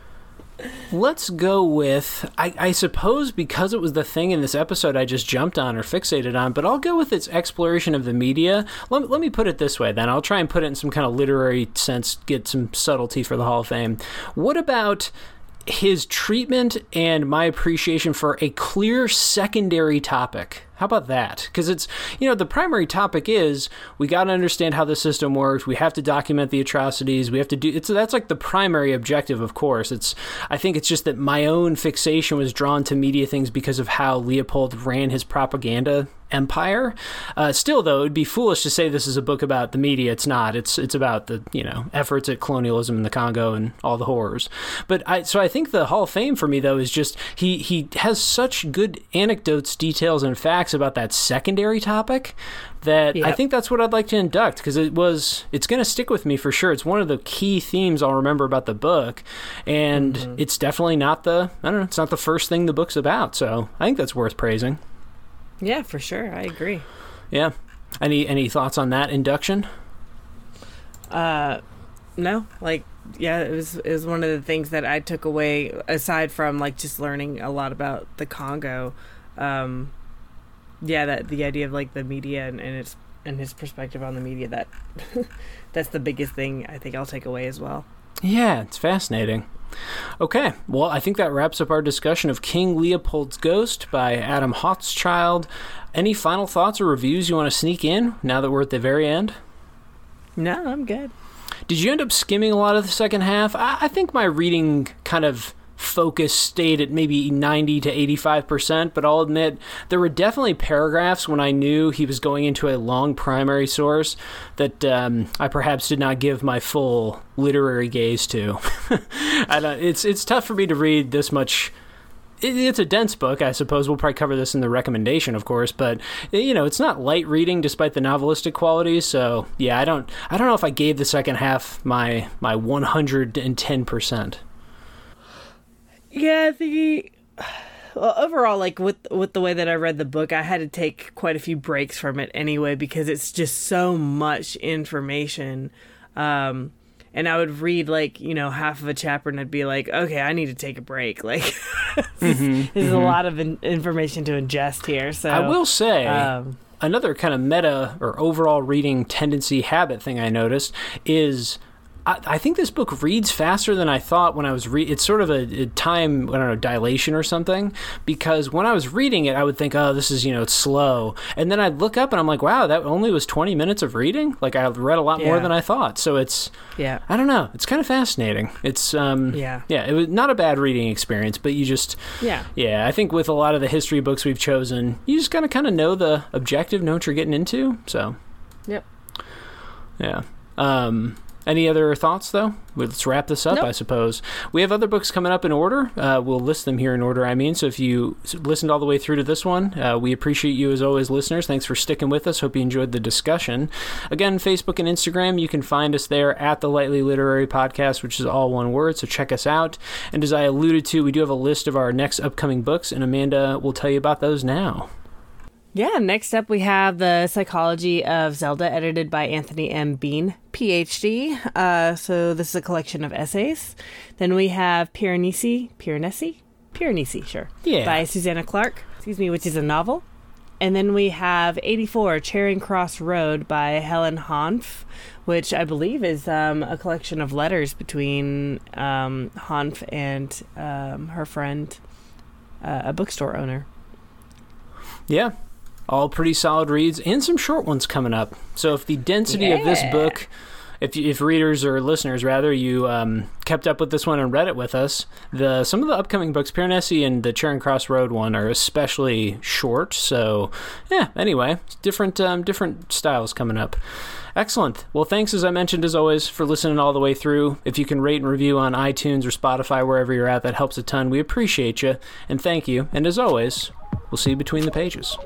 Let's go with I, I, suppose because it was the thing in this episode I just jumped on or fixated on, but I'll go with its exploration of the media. Let, let me put it this way then. I'll try and put it in some kind of literary sense, get some subtlety for the Hall of Fame. What about his treatment and my appreciation for a clear secondary topic. How about that? Because it's, you know, the primary topic is we got to understand how the system works. We have to document the atrocities. We have to do it's that's like the primary objective, of course. It's I think it's just that my own fixation was drawn to media things because of how Leopold ran his propaganda empire. Uh, still, though, it'd be foolish to say this is a book about the media. It's not. It's it's about the you know efforts at colonialism in the Congo and all the horrors. But I so I think the Hall of Fame for me though is just he he has such good anecdotes, details, and facts about that secondary topic that yep. I think that's what I'd like to induct because it was it's going to stick with me for sure. It's one of the key themes I'll remember about the book, and mm-hmm. it's definitely not the I don't know it's not the first thing the book's about. So I think that's worth praising. Yeah, for sure. I agree. Yeah. Any any thoughts on that induction? Uh, no. Like, yeah, it was it was one of the things that I took away aside from like just learning a lot about the Congo. Um, yeah, that the idea of like the media and, and its and his perspective on the media that that's the biggest thing I think I'll take away as well. Yeah, it's fascinating. Okay, well, I think that wraps up our discussion of King Leopold's Ghost by Adam Hochschild. Any final thoughts or reviews you want to sneak in now that we're at the very end? No, I'm good. Did you end up skimming a lot of the second half? I, I think my reading kind of focus stayed at maybe 90 to 85%, but I'll admit there were definitely paragraphs when I knew he was going into a long primary source that um, I perhaps did not give my full literary gaze to. It's, it's tough for me to read this much it's a dense book, I suppose. We'll probably cover this in the recommendation, of course, but you know, it's not light reading despite the novelistic qualities. So yeah, I don't, I don't know if I gave the second half my my one hundred and ten percent. Yeah, the well, overall, like with with the way that I read the book, I had to take quite a few breaks from it anyway because it's just so much information. Um, and I would read like you know half of a chapter and I'd be like, okay, I need to take a break. Like, mm-hmm, there's mm-hmm. a lot of in- information to ingest here. So I will say. Um, another kind of meta or overall reading tendency habit thing I noticed is I, I, think this book reads faster than I thought when I was reading. It's sort of a, a, time, I don't know, dilation or something. Because when I was reading it, I would think, oh, this is, you know, it's slow. And then I'd look up and I'm like, wow, that only was 20 minutes of reading? Like, I read a lot yeah. more than I thought. So it's, yeah, I don't know. It's kind of fascinating. It's, um, yeah. Yeah, it was not a bad reading experience, but you just, yeah. Yeah, I think with a lot of the history books we've chosen, you just gotta kind of know the objective, know what you're getting into. So, yep. Yeah. Um, any other thoughts, though? Let's wrap this up, nope. I suppose. We have other books coming up in order. Uh, we'll list them here in order, I mean. So if you listened all the way through to this one, uh, we appreciate you as always, listeners. Thanks for sticking with us. Hope you enjoyed the discussion. Again, Facebook and Instagram, you can find us there at the Lightly Literary Podcast, which is all one word. So check us out. And as I alluded to, we do have a list of our next upcoming books, and Amanda will tell you about those now. Yeah, next up we have The Psychology of Zelda, edited by Anthony M. Bean, PhD. Uh, so this is a collection of essays. Then we have Piranesi, Piranesi? Piranesi, sure. Yeah. By Susanna Clarke, excuse me, which is a novel. And then we have 84, Charing Cross Road by Helen Hanff, which I believe is um, a collection of letters between um, Hanff and um, her friend, uh, a bookstore owner. Yeah, all pretty solid reads and some short ones coming up. So if the density yeah. of this book if if readers or listeners rather you um, kept up with this one and read it with us, the some of the upcoming books, Piranesi and the Charing Cross Road one, are especially short. So yeah. Anyway, different um, different styles coming up. Excellent. Well, thanks as I mentioned as always for listening all the way through. If you can rate and review on iTunes or Spotify wherever you're at, that helps a ton. We appreciate you and thank you. And as always, we'll see you between the pages.